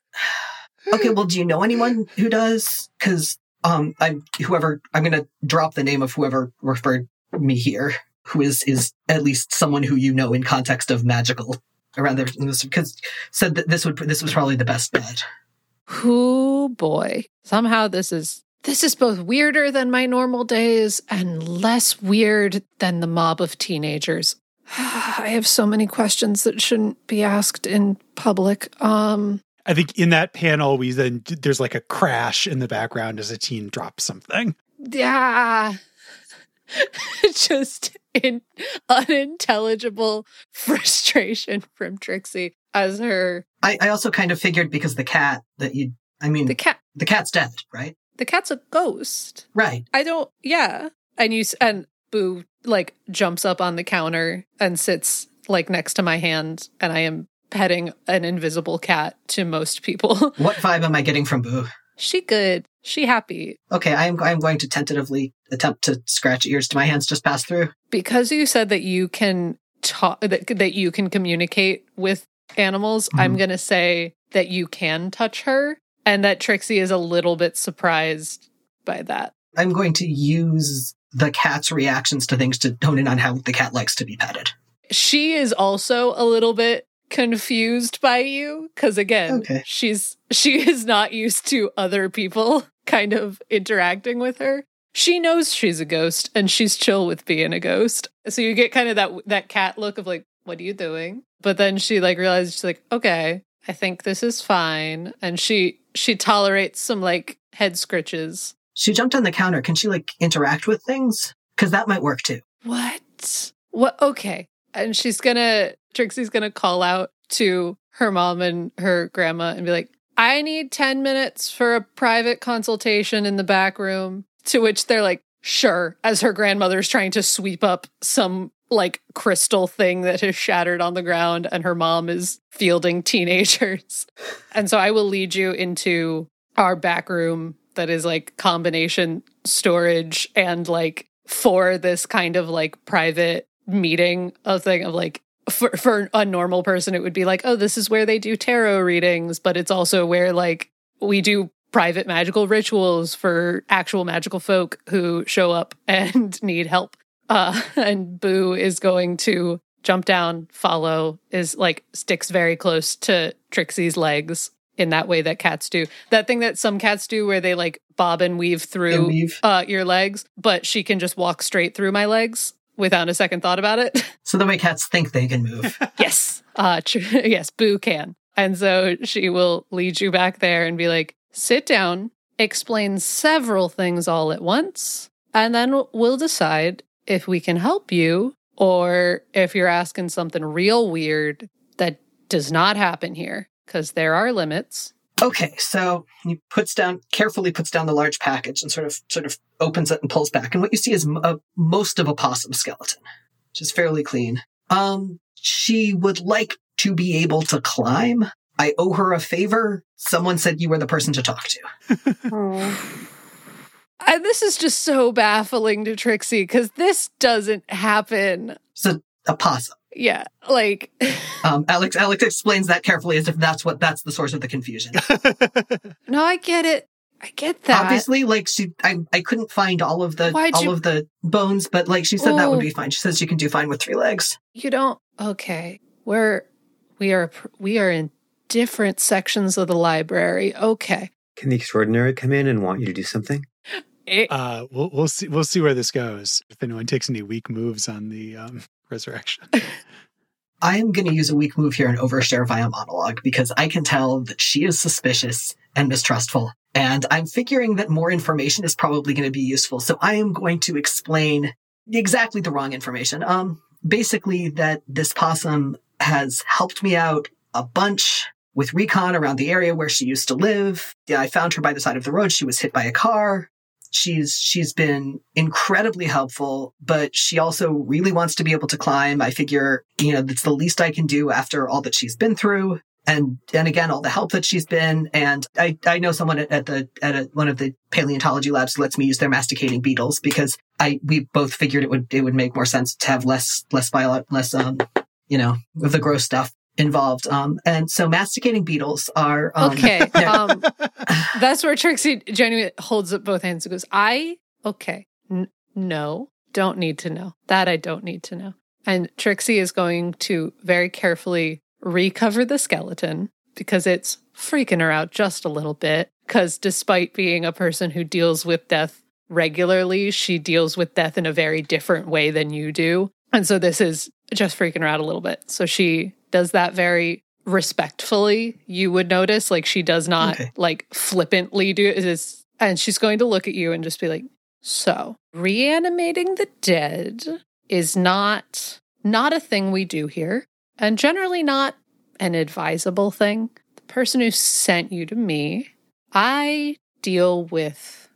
okay. Well, do you know anyone who does? Because um, I'm whoever I'm going to drop the name of whoever referred me here, who is is at least someone who you know in context of magical around there, because said that this would this was probably the best bet. Whoo boy. Somehow this is this is both weirder than my normal days and less weird than the mob of teenagers. I have so many questions that shouldn't be asked in public. Um I think in that panel, we then there's like a crash in the background as a teen drops something. yeah. Just in unintelligible frustration from Trixie as her I, I also kind of figured because the cat that you, I mean, the cat, the, cat's dead, right? The cat's a ghost. Right. I don't. Yeah, and you and Boo like jumps up on the counter and sits like next to my hand, and I am petting an invisible cat to most people. What vibe am I getting from Boo? she good. She happy Okay, I am. I am going to tentatively attempt to scratch ears to my hands just pass through. because you said that you can talk that that you can communicate with animals. I'm Mhm. gonna say that you can touch her, and that Trixie is a little bit surprised by that. I'm going to use the cat's reactions to things to hone in on how the cat likes to be petted. she is also a little bit confused by you because again Okay. she's she is not used to other people kind of interacting with her she knows she's a ghost and she's chill with being a ghost so you get kind of that that cat look of like what are you doing but then she like realizes she's like okay i think this is fine and she she tolerates some like head scritches She jumped on the counter. Can she like interact with things? Because that might work too. What? What? Okay. And she's gonna, Trixie's gonna call out to her mom and her grandma and be like, I need 10 minutes for a private consultation in the back room. To which they're like, sure, as her grandmother's trying to sweep up some like crystal thing that has shattered on the ground and her mom is fielding teenagers. and so I will lead you into our back room that is like combination storage and like for this kind of like private meeting a thing of like for, for a normal person it would be like oh this is where they do tarot readings but it's also where like we do private magical rituals for actual magical folk who show up and need help uh and boo is going to jump down follow is like sticks very close to trixie's legs in that way that cats do that thing that some cats do where they like bob and weave through weave. uh your legs but she can just walk straight through my legs without a second thought about it So the way cats think they can move. yes uh tr- yes boo can and so she will lead you back there and be like sit down explain several things all at once and then we'll decide if we can help you or if you're asking something real weird that does not happen here because there are limits Okay, so he puts down carefully puts down the large package and sort of sort of opens it and pulls back, and what you see is m- a, most of a possum skeleton, which is fairly clean. Um, she would like to be able to climb, I owe her a favor. Someone said you were the person to talk to. And this is just so baffling to Trixie because this doesn't happen. It's a possum. Yeah, like Um, Alex Alex explains that carefully as if that's what that's the source of the confusion. no, I get it. I get that. Obviously, like she, I, I couldn't find all of the Why'd all you- of the bones, but like she said, that would be fine. She says you can do fine with three legs. you don't. Okay, we're we are we are in different sections of the library. Okay, Can the extraordinary come in and want you to do something? It- uh, we'll we'll see we'll see where this goes. If anyone takes any weak moves on the um, resurrection. I am going to use a weak move here and overshare via monologue because I can tell that she is suspicious and mistrustful. And I'm figuring that more information is probably going to be useful. So I am going to explain exactly the wrong information. Um, basically that this possum has helped me out a bunch with recon around the area where she used to live. Yeah, I found her by the side of the road. She was hit by a car. She's she's been incredibly helpful, but she also really wants to be able to climb. I figure, you know, that's the least I can do after all that she's been through. And and again, all the help that she's been, and I, I know someone at, the at a, one of the paleontology labs lets me use their masticating beetles because I we both figured it would it would make more sense to have less less bio less um you know of the gross stuff involved. Um, and so masticating beetles are um, okay. Um, that's where Trixie genuinely holds up both hands and goes, "I okay, N- no, don't need to know that. I don't need to know." And Trixie is going to very carefully recover the skeleton because it's freaking her out just a little bit. Because despite being a person who deals with death regularly, she deals with death in a very different way than you do. And so this is just freaking her out a little bit. So she does that very respectfully, you would notice. Like she does not Okay. like flippantly do this. And she's going to look at you and just be like, so reanimating the dead is not not a thing we do here and generally not an advisable thing. The person who sent you to me, I deal with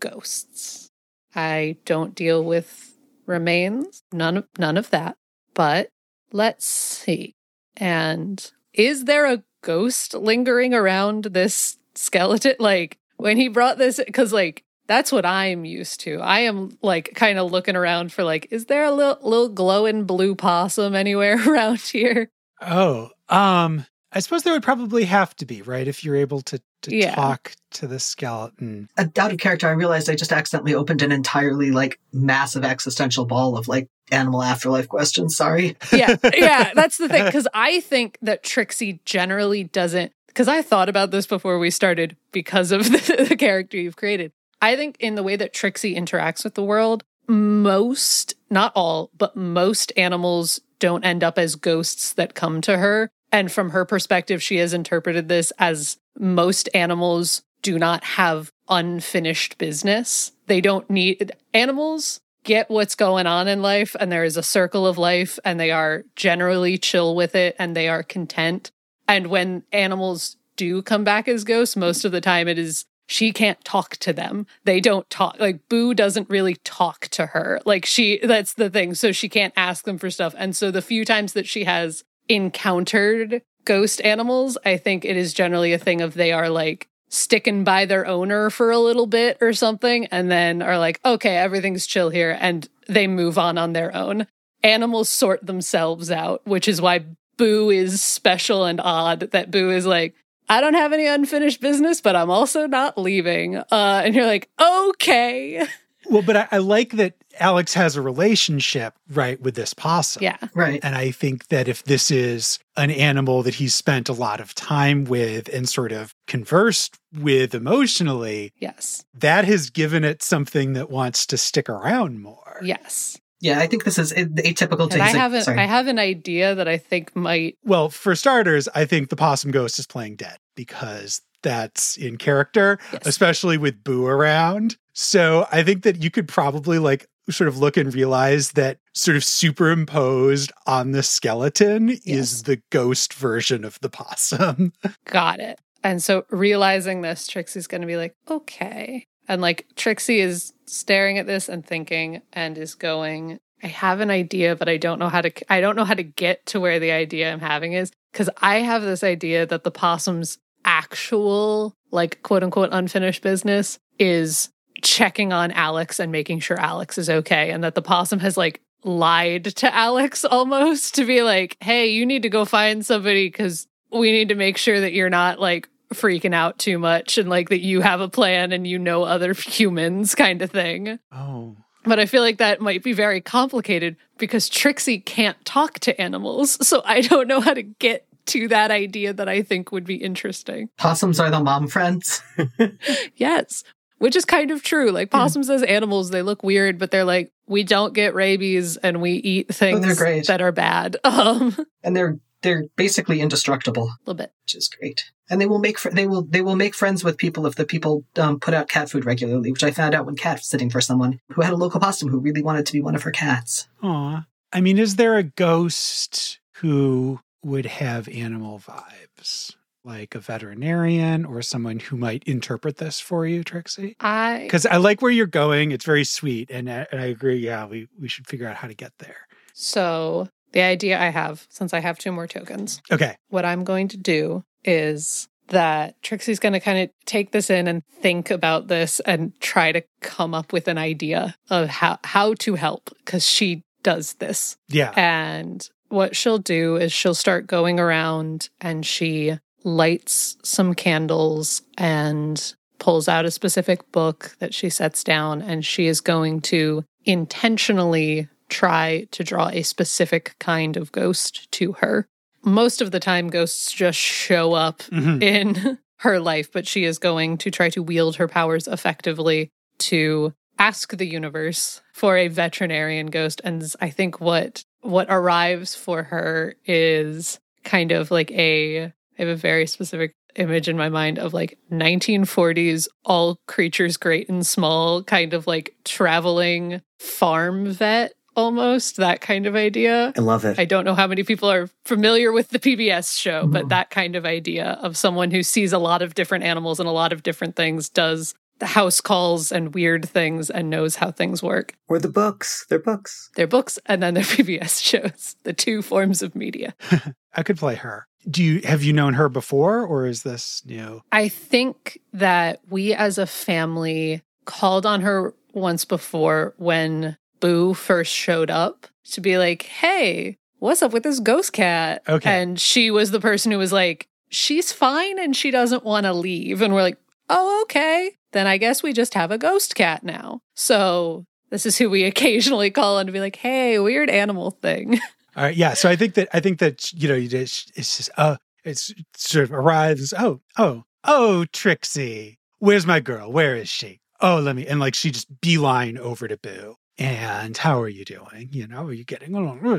ghosts. I don't deal with remains, none of, none of that. But let's see. And is there a ghost lingering around this skeleton? Like when he brought this, because like that's what I'm used to. I am like kind of looking around for like, is there a little little glowing blue possum anywhere around here? Oh, um, I suppose there would probably have to be, right? If you're able to, to Yeah. talk to the skeleton. uh, out of character, I realized I just accidentally opened an entirely like massive existential ball of like animal afterlife questions. Sorry. yeah, yeah, that's the thing. Because I think that Trixie generally doesn't. Because I thought about this before we started because of the, the character you've created. I think in the way that Trixie interacts with the world, most, not all, but most animals don't end up as ghosts that come to her. And from her perspective, she has interpreted this as most animals do not have unfinished business. They don't need animals get what's going on in life and there is a circle of life and they are generally chill with it and they are content. And when animals do come back as ghosts, most of the time it is she can't talk to them. They don't talk. Like Boo doesn't really talk to her. Like she that's the thing. So she can't ask them for stuff. And so the few times that she has encountered ghost animals, I think it is generally a thing of they are like sticking by their owner for a little bit or something and then are like, okay, everything's chill here. And they move on on their own. Animals sort themselves out, which is why Boo is special and odd. That Boo is like, I don't have any unfinished business, but I'm also not leaving. Uh, and you're like, okay. Well, but I, I like that Alex has a relationship, right, with this possum. Yeah. Right. And I think that if this is an animal that he's spent a lot of time with and sort of conversed with emotionally, Yes. that has given it something that wants to stick around more. Yes. Yeah, I think this is atypical to And I have an, sorry. I have an idea that I think might Well, for starters, I think the possum ghost is playing dead because that's in character, Yes. especially with Boo around. So I think that you could probably like sort of look and realize that sort of superimposed on the skeleton Yes. is the ghost version of the possum. Got it. And so realizing this, Trixie's going to be like, okay. And like Trixie is staring at this and thinking and is going I have an idea, but I don't know how to I don't know how to get to where the idea I'm having is cuz I have this idea that the possum's actual like quote unquote unfinished business is checking on Alex and making sure Alex is okay and that the possum has like lied to Alex almost to be like, "Hey, you need to go find somebody cuz we need to make sure that you're not like freaking out too much and like that you have a plan and you know other humans kind of thing." Oh. But I feel like that might be very complicated because Trixie can't talk to animals. So I don't know how to get to that idea that I think would be interesting. Possums are the mom friends. Yes. Which is kind of true. Like Yeah. possums as animals, they look weird, but they're like, we don't get rabies and we eat things Oh, great. that are bad. Um and they're they're basically indestructible, A little bit. which is great. And they will make fr- they will they will make friends with people if the people um, put out cat food regularly, which I found out when Cat was sitting for someone who had a local possum who really wanted to be one of her cats. Aw. I mean, is there a ghost who would have animal vibes? Like a veterinarian or someone who might interpret this for you, Trixie? I Because I like where you're going. It's very sweet. And, I- and I agree. Yeah, we, we should figure out how to get there. so the idea I have, since I have two more tokens, Okay. what I'm going to do is that Trixie's going to kind of take this in and think about this and try to come up with an idea of how how to help because she does this. Yeah. And what she'll do is she'll start going around and she lights some candles and pulls out a specific book that she sets down and she is going to intentionally try to draw a specific kind of ghost to her. Most of the time ghosts just show up Mhm. in her life, but she is going to try to wield her powers effectively to ask the universe for a veterinarian ghost. And I think what what arrives for her is kind of like a I have a very specific image in my mind of like 1940s all creatures great and small kind of like traveling farm vet almost that kind of idea I love it. I don't know how many people are familiar with the PBS show, but Mhm. that kind of idea of someone who sees a lot of different animals and a lot of different things, does house calls and weird things, and knows how things work. or the books. They're books. Their books and then their PBS shows, the two forms of media. I could play her. Do you have you known her before or is this new? I think that we as a family called on her once before when Boo first showed up to be like, hey, what's up with this ghost cat? Okay. And she was the person who was like, she's fine and she doesn't want to leave. And we're like, oh, okay. Then I guess we just have a ghost cat now. So this is who we occasionally call on to be like, hey, weird animal thing. All right, yeah. So I think that I think that you know you just it's just uh it's sort of arrives. Oh oh oh Trixie, where's my girl? Where is she? Oh, let me and like she just beeline over to Boo. And how are you doing? You know, are you getting along? Oh,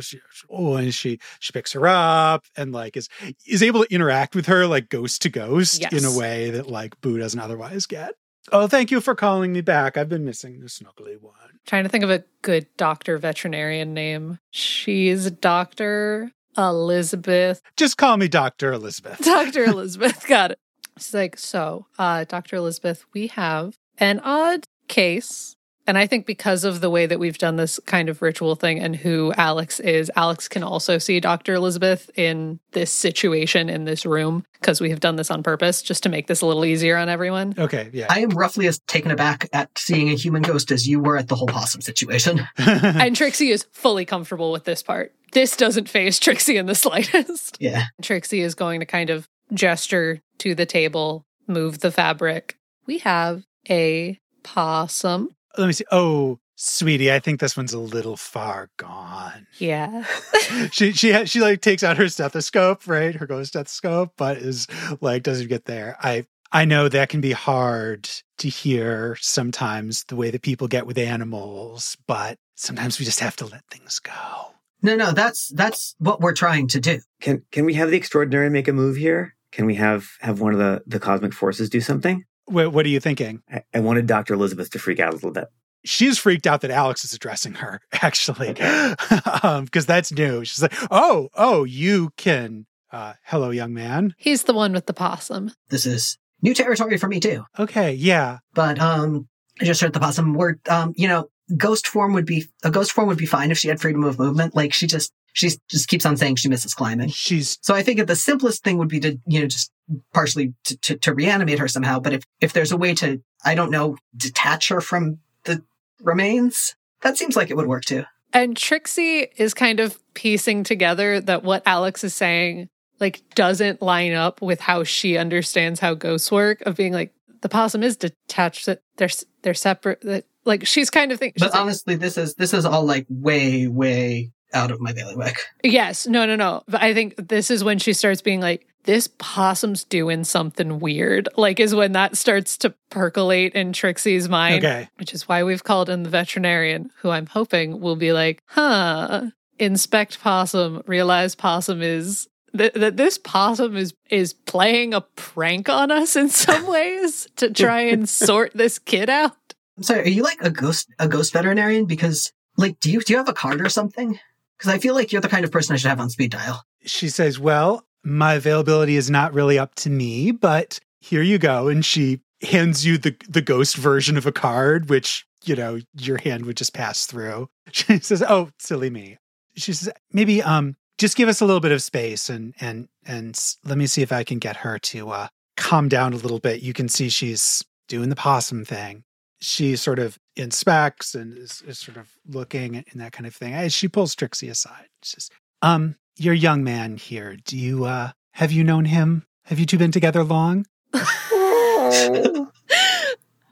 Oh, and she she picks her up and like is is able to interact with her like ghost to ghost in a way that like Boo doesn't otherwise get. Oh, thank you for calling me back. I've been missing the snuggly one. trying to think of a good doctor veterinarian name. She's Dr. Elizabeth. Just call me Dr. Elizabeth. Dr. Elizabeth. Got it. She's like, so, uh, Dr. Elizabeth, we have an odd case. And I think because of the way that we've done this kind of ritual thing and who Alex is, Alex can also see Dr. Elizabeth in this situation in this room because we have done this on purpose just to make this a little easier on everyone. Okay, yeah. I am roughly as taken aback at seeing a human ghost as you were at the whole possum situation. and Trixie is fully comfortable with this part. This doesn't phase Trixie in the slightest. Yeah. Trixie is going to kind of gesture to the table, move the fabric. We have a possum. Let me see. Oh, sweetie, I think this one's a little far gone. Yeah. she she ha- she like takes out her stethoscope, right? Her ghost stethoscope, but is like doesn't get there. I I know that can be hard to hear sometimes the way that people get with animals, but sometimes we just have to let things go. No, no, that's that's what we're trying to do. Can can we have the extraordinary make a move here? Can we have have one of the the cosmic forces do something? What, what are you thinking? I, I wanted Doctor Elizabeth to freak out a little bit. She's freaked out that Alex is addressing her, actually, because that's new. She's like, "Oh, oh, you can." Uh, hello, young man. He's the one with the possum. This is new territory for me too. Okay, yeah, But um I just heard the possum word um, you know, ghost form would be a ghost form would be fine if she had freedom of movement. Like she just she just keeps on saying she misses climbing. She's So I think the simplest thing would be to you know just partially to, to, to reanimate her somehow. But if if there's a way to I don't know detach her from the remains, that seems like it would work too. And Trixie is kind of piecing together that what Alex is saying like doesn't line up with how she understands how ghosts work of being like the possum is detached that they're they're separate that like she's kind of thinking But honestly, this is this is all like way way out of my bailiwick. yes no no no but I think this is when she starts being like this possum's doing something weird like is when that starts to percolate in Trixie's mind okay. which is why we've called in the veterinarian, who I'm hoping will be like, huh, inspect possum, realize possum is that, that this possum is is playing a prank on us in some ways to try and sort this kid out. I'm sorry, are you like a ghost a ghost veterinarian? Because like, do you do you have a card or something? Because I feel like you're the kind of person I should have on speed dial. She says, Well, my availability is not really up to me, but here you go. And she hands you the, the ghost version of a card, which, you know, your hand would just pass through. She says, Oh, silly me. She says, maybe um just give us a little bit of space and and and let me see if I can get her to uh calm down a little bit. You can see she's doing the possum thing. She sort of inspects and is, is sort of looking and that kind of thing. As she pulls Trixie aside, she says, um, your young man here, do you uh have you known him? Have you two been together long?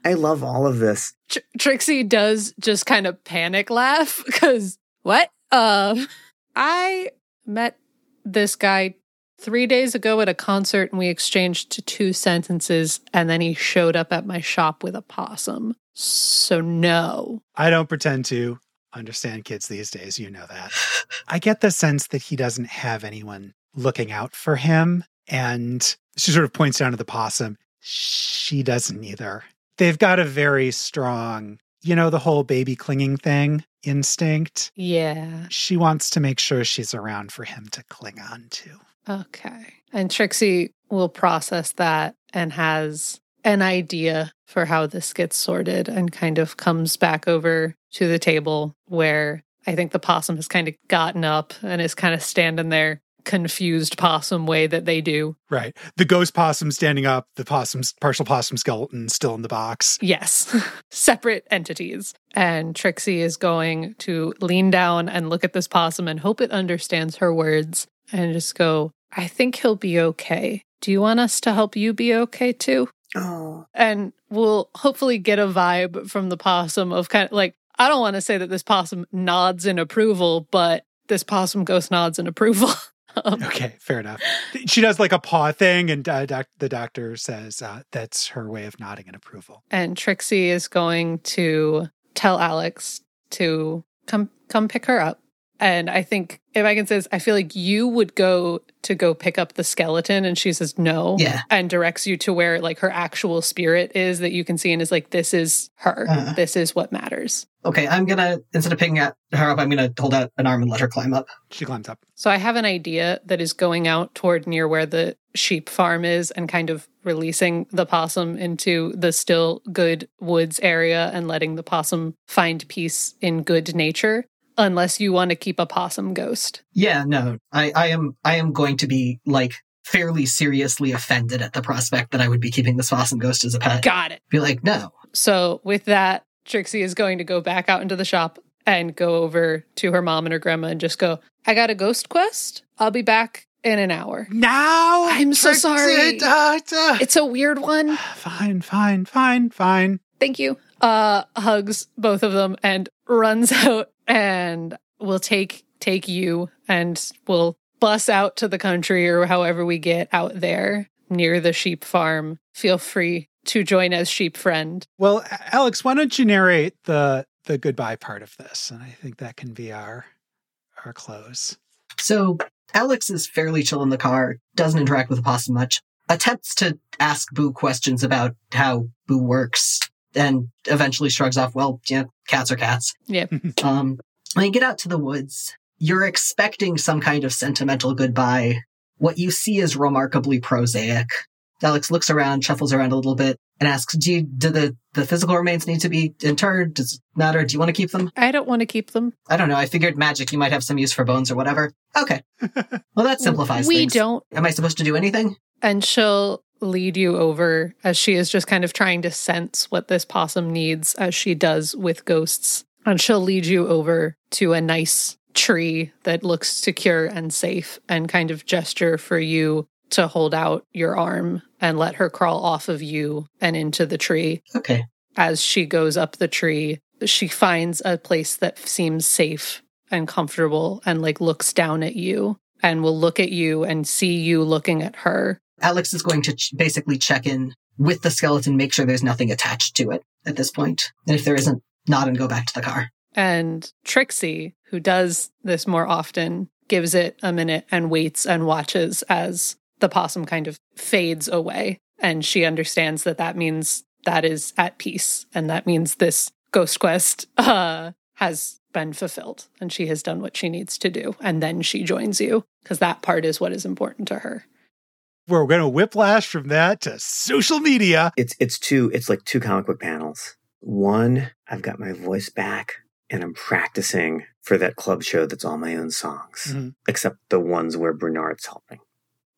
I love all of this. Tr- Trixie does just kind of panic laugh because what? Um, I met this guy three days ago at a concert and we exchanged two sentences, and then he showed up at my shop with a possum. So no. I don't pretend to understand kids these days, you know that. I get the sense that he doesn't have anyone looking out for him. And she sort of points down to the possum. She doesn't either. They've got a very strong, you know, the whole baby clinging thing instinct. Yeah. She wants to make sure she's around for him to cling on to. Okay. And Trixie will process that and has an idea for how this gets sorted and kind of comes back over to the table where I think the possum has kind of gotten up and is kind of standing there confused possum way that they do. Right. The ghost possum standing up, the possum's partial possum skeleton still in the box. Yes, separate entities. And Trixie is going to lean down and look at this possum and hope it understands her words and just go, I think he'll be okay. Do you want us to help you be okay too? Oh, and we'll hopefully get a vibe from the possum of kind of like I don't want to say that this possum nods in approval, but this possum ghost nods in approval. Um, Okay, fair enough. She does like a paw thing, and uh, doc- the doctor says uh, that's her way of nodding in approval. and Trixie is going to tell Alex to come come pick her up. And I think if I can say this, I feel like you would go to go pick up the skeleton, and she says no, Yeah. and directs you to where like her actual spirit is that you can see, and is like this is her, Uh. this is what matters. Okay, I'm gonna instead of picking at her up, I'm gonna hold out an arm and let her climb up. She climbs up. So I have an idea that is going out toward near where the sheep farm is and kind of releasing the possum into the still good woods area and letting the possum find peace in good nature unless you want to keep a possum ghost. Yeah, no, I, I am I am going to be like fairly seriously offended at the prospect that I would be keeping this possum ghost as a pet. Got it. Be like, no. So with that, Trixie is going to go back out into the shop and go over to her mom and her grandma and just go, I got a ghost quest. I'll be back in an hour. Now I'm so Trixie, sorry. doctor. It's a weird one. Fine, fine, fine, fine. thank you uh hugs both of them and runs out and we'll take take you and we'll bus out to the country or however we get out there near the sheep farm feel free to join as sheep friend Well, Alex, why don't you narrate the the goodbye part of this? And I think that can be our our close. So Alex is fairly chill in the car, doesn't interact with the possum much, attempts to ask Boo questions about how Boo works, and eventually shrugs off, well, yeah, cats are cats. Yeah. um, when you get out to the woods, you're expecting some kind of sentimental goodbye. What you see is remarkably prosaic. Alex looks around, shuffles around a little bit, and asks, "Do you, do the the physical remains need to be interred? Does it matter? Do you want to keep them?" I don't want to keep them. I don't know. I figured magic. You might have some use for bones or whatever. Okay. Well, that simplifies we things. don't. Am I supposed to do anything? And she'll lead you over as she is just kind of trying to sense what this possum needs, as she does with ghosts. And she'll lead you over to a nice tree that looks secure and safe and kind of gesture for you to hold out your arm and let her crawl off of you and into the tree. Okay. As she goes up the tree, she finds a place that seems safe and comfortable and like looks down at you and will look at you and see you looking at her. Alex is going to ch- basically check in with the skeleton, make sure there's nothing attached to it at this point. And if there isn't, nod and go back to the car. And Trixie, who does this more often, gives it a minute and waits and watches as the possum kind of fades away. And she understands that that means that is at peace. And that means this ghost quest uh, has been fulfilled and she has done what she needs to do. And then she joins you because that part is what is important to her. We're going to whiplash from that to social media. It's it's two it's like two comic book panels. One, I've got my voice back and I'm practicing for that club show that's all my own songs, Mhm. except the ones where Bernard's helping.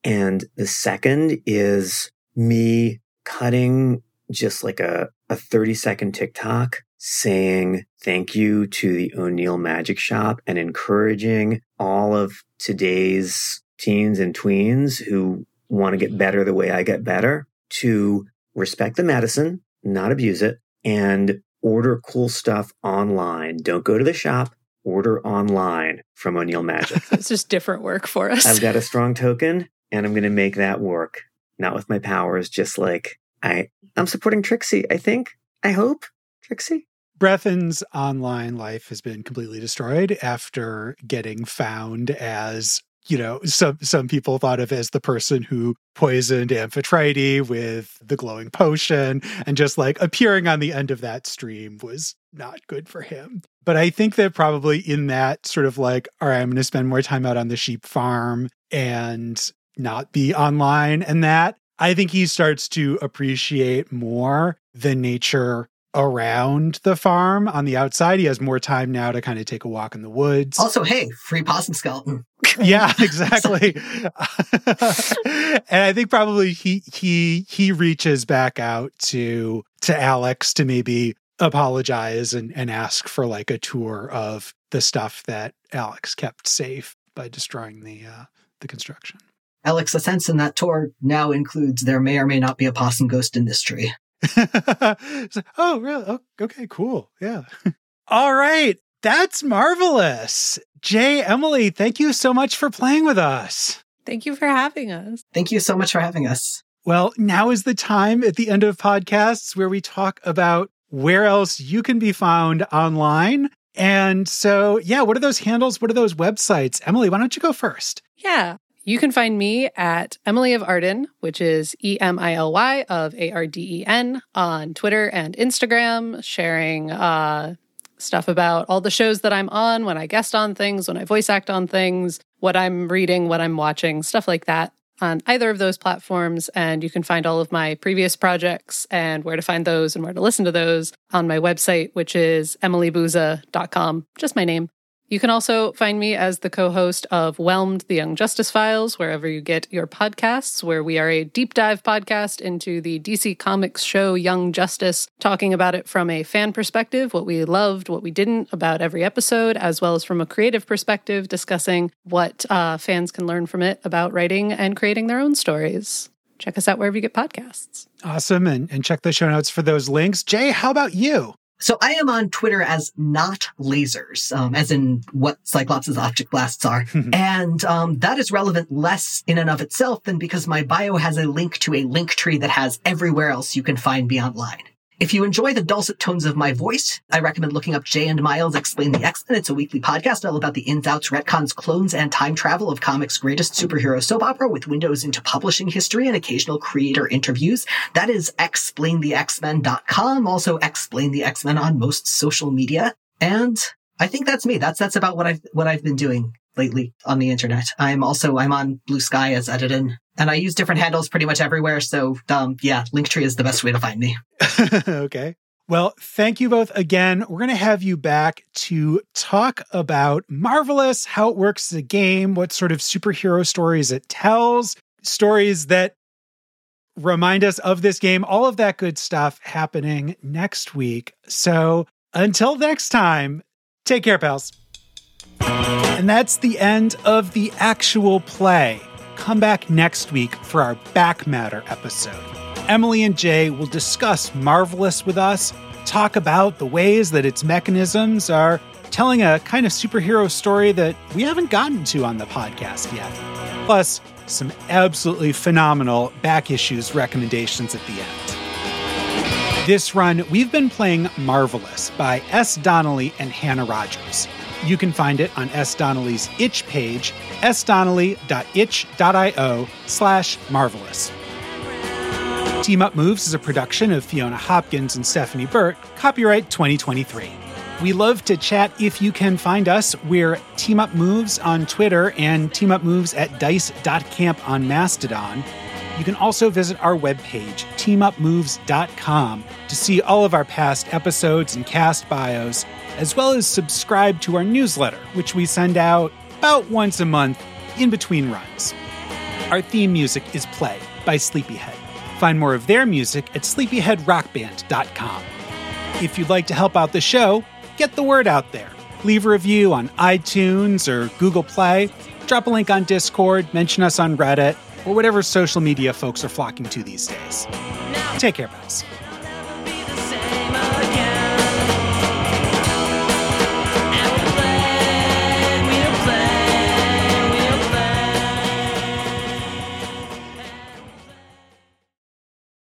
And the second is me cutting just like a, a 30 second TikTok saying thank you to the O'Neill Magic Shop and encouraging all of today's teens and tweens who want to get better the way I get better to respect the medicine, not abuse it, and order cool stuff online. Don't go to the shop, order online from O'Neill Magic. It's just different work for us. I've got a strong token and I'm going to make that work. Not with my powers, just like I, I'm supporting Trixie, I think. I hope. Trixie? Brethyn's online life has been completely destroyed after getting found as, you know, some some people thought of as the person who poisoned Amphitrite with the glowing potion and just like appearing on the end of that stream was not good for him. But I think that probably in that sort of like, all right, I'm going to spend more time out on the sheep farm and not be online and that, I think he starts to appreciate more the nature around the farm on the outside. He has more time now to kind of take a walk in the woods. Also, hey, free possum skeleton. yeah, exactly. and I think probably he he he reaches back out to to Alex to maybe apologize and, and ask for like a tour of the stuff that Alex kept safe by destroying the uh the construction. Alex, a sense in that tour now includes there may or may not be a possum ghost in this tree. It's like, oh, really? Oh, okay, cool. Yeah. All right. That's marvelous. Jay, Emily, thank you so much for playing with us. Thank you for having us. Thank you so much for having us. Well, now is the time at the end of podcasts where we talk about where else you can be found online. And so, yeah, what are those handles? What are those websites? Emily, why don't you go first? Yeah. You can find me at Emily of Arden, which is E M I L Y of A R D E N on Twitter and Instagram, sharing uh, stuff about all the shows that I'm on, when I guest on things, when I voice act on things, what I'm reading, what I'm watching, stuff like that on either of those platforms. And you can find all of my previous projects and where to find those and where to listen to those on my website, which is emilybuza.com, just my name. You can also find me as the co host of Whelmed, the Young Justice Files, wherever you get your podcasts, where we are a deep dive podcast into the DC Comics show Young Justice, talking about it from a fan perspective, what we loved, what we didn't about every episode, as well as from a creative perspective, discussing what uh, fans can learn from it about writing and creating their own stories. Check us out wherever you get podcasts. Awesome. And, and check the show notes for those links. Jay, how about you? So I am on Twitter as not lasers, um, as in what Cyclops' optic blasts are. and um, that is relevant less in and of itself than because my bio has a link to a Linktree that has everywhere else you can find me online. If you enjoy the dulcet tones of my voice, I recommend looking up Jay and Miles X-Plain the X-Men. It's a weekly podcast all about the ins, outs, retcons, clones, and time travel of comics' greatest superhero soap opera with windows into publishing history and occasional creator interviews. That is xplainthexmen.com. Also explain the X-Men on most social media. And I think that's me. That's, that's about what I've, what I've been doing lately on the internet. I'm also, I'm on Bluesky as Edidin And I use different handles pretty much everywhere. So, um, yeah, Linktree is the best way to find me. okay. Well, thank you both again. We're going to have you back to talk about Marvelous, how it works as a game, what sort of superhero stories it tells, stories that remind us of this game, all of that good stuff happening next week. So until next time, take care, pals. And that's the end of the actual play. Come back next week for our back matter episode. Emily and Jay will discuss Marvelous with us, talk about the ways that its mechanisms are telling a kind of superhero story that we haven't gotten to on the podcast yet. Plus, some absolutely phenomenal back issues recommendations at the end. This run, we've been playing Marvelous by S. Donnelly and Hannah Rogers. You can find it on S. Donnelly's itch page, sdonnelly.itch.io slash marvelous. Team Up Moves is a production of Fiona Hopkins and Stephanie Burt, copyright 2023. We love to chat if you can find us. We're Team Up Moves on Twitter and Team Up Moves at dice.camp on Mastodon. You can also visit our webpage, teamupmoves.com, to see all of our past episodes and cast bios, as well as subscribe to our newsletter, which we send out about once a month in between runs. Our theme music is Play by Sleepyhead. Find more of their music at sleepyheadrockband.com. If you'd like to help out the show, get the word out there. Leave a review on iTunes or Google Play, drop a link on Discord, mention us on Reddit, or whatever social media folks are flocking to these days. Take care, guys.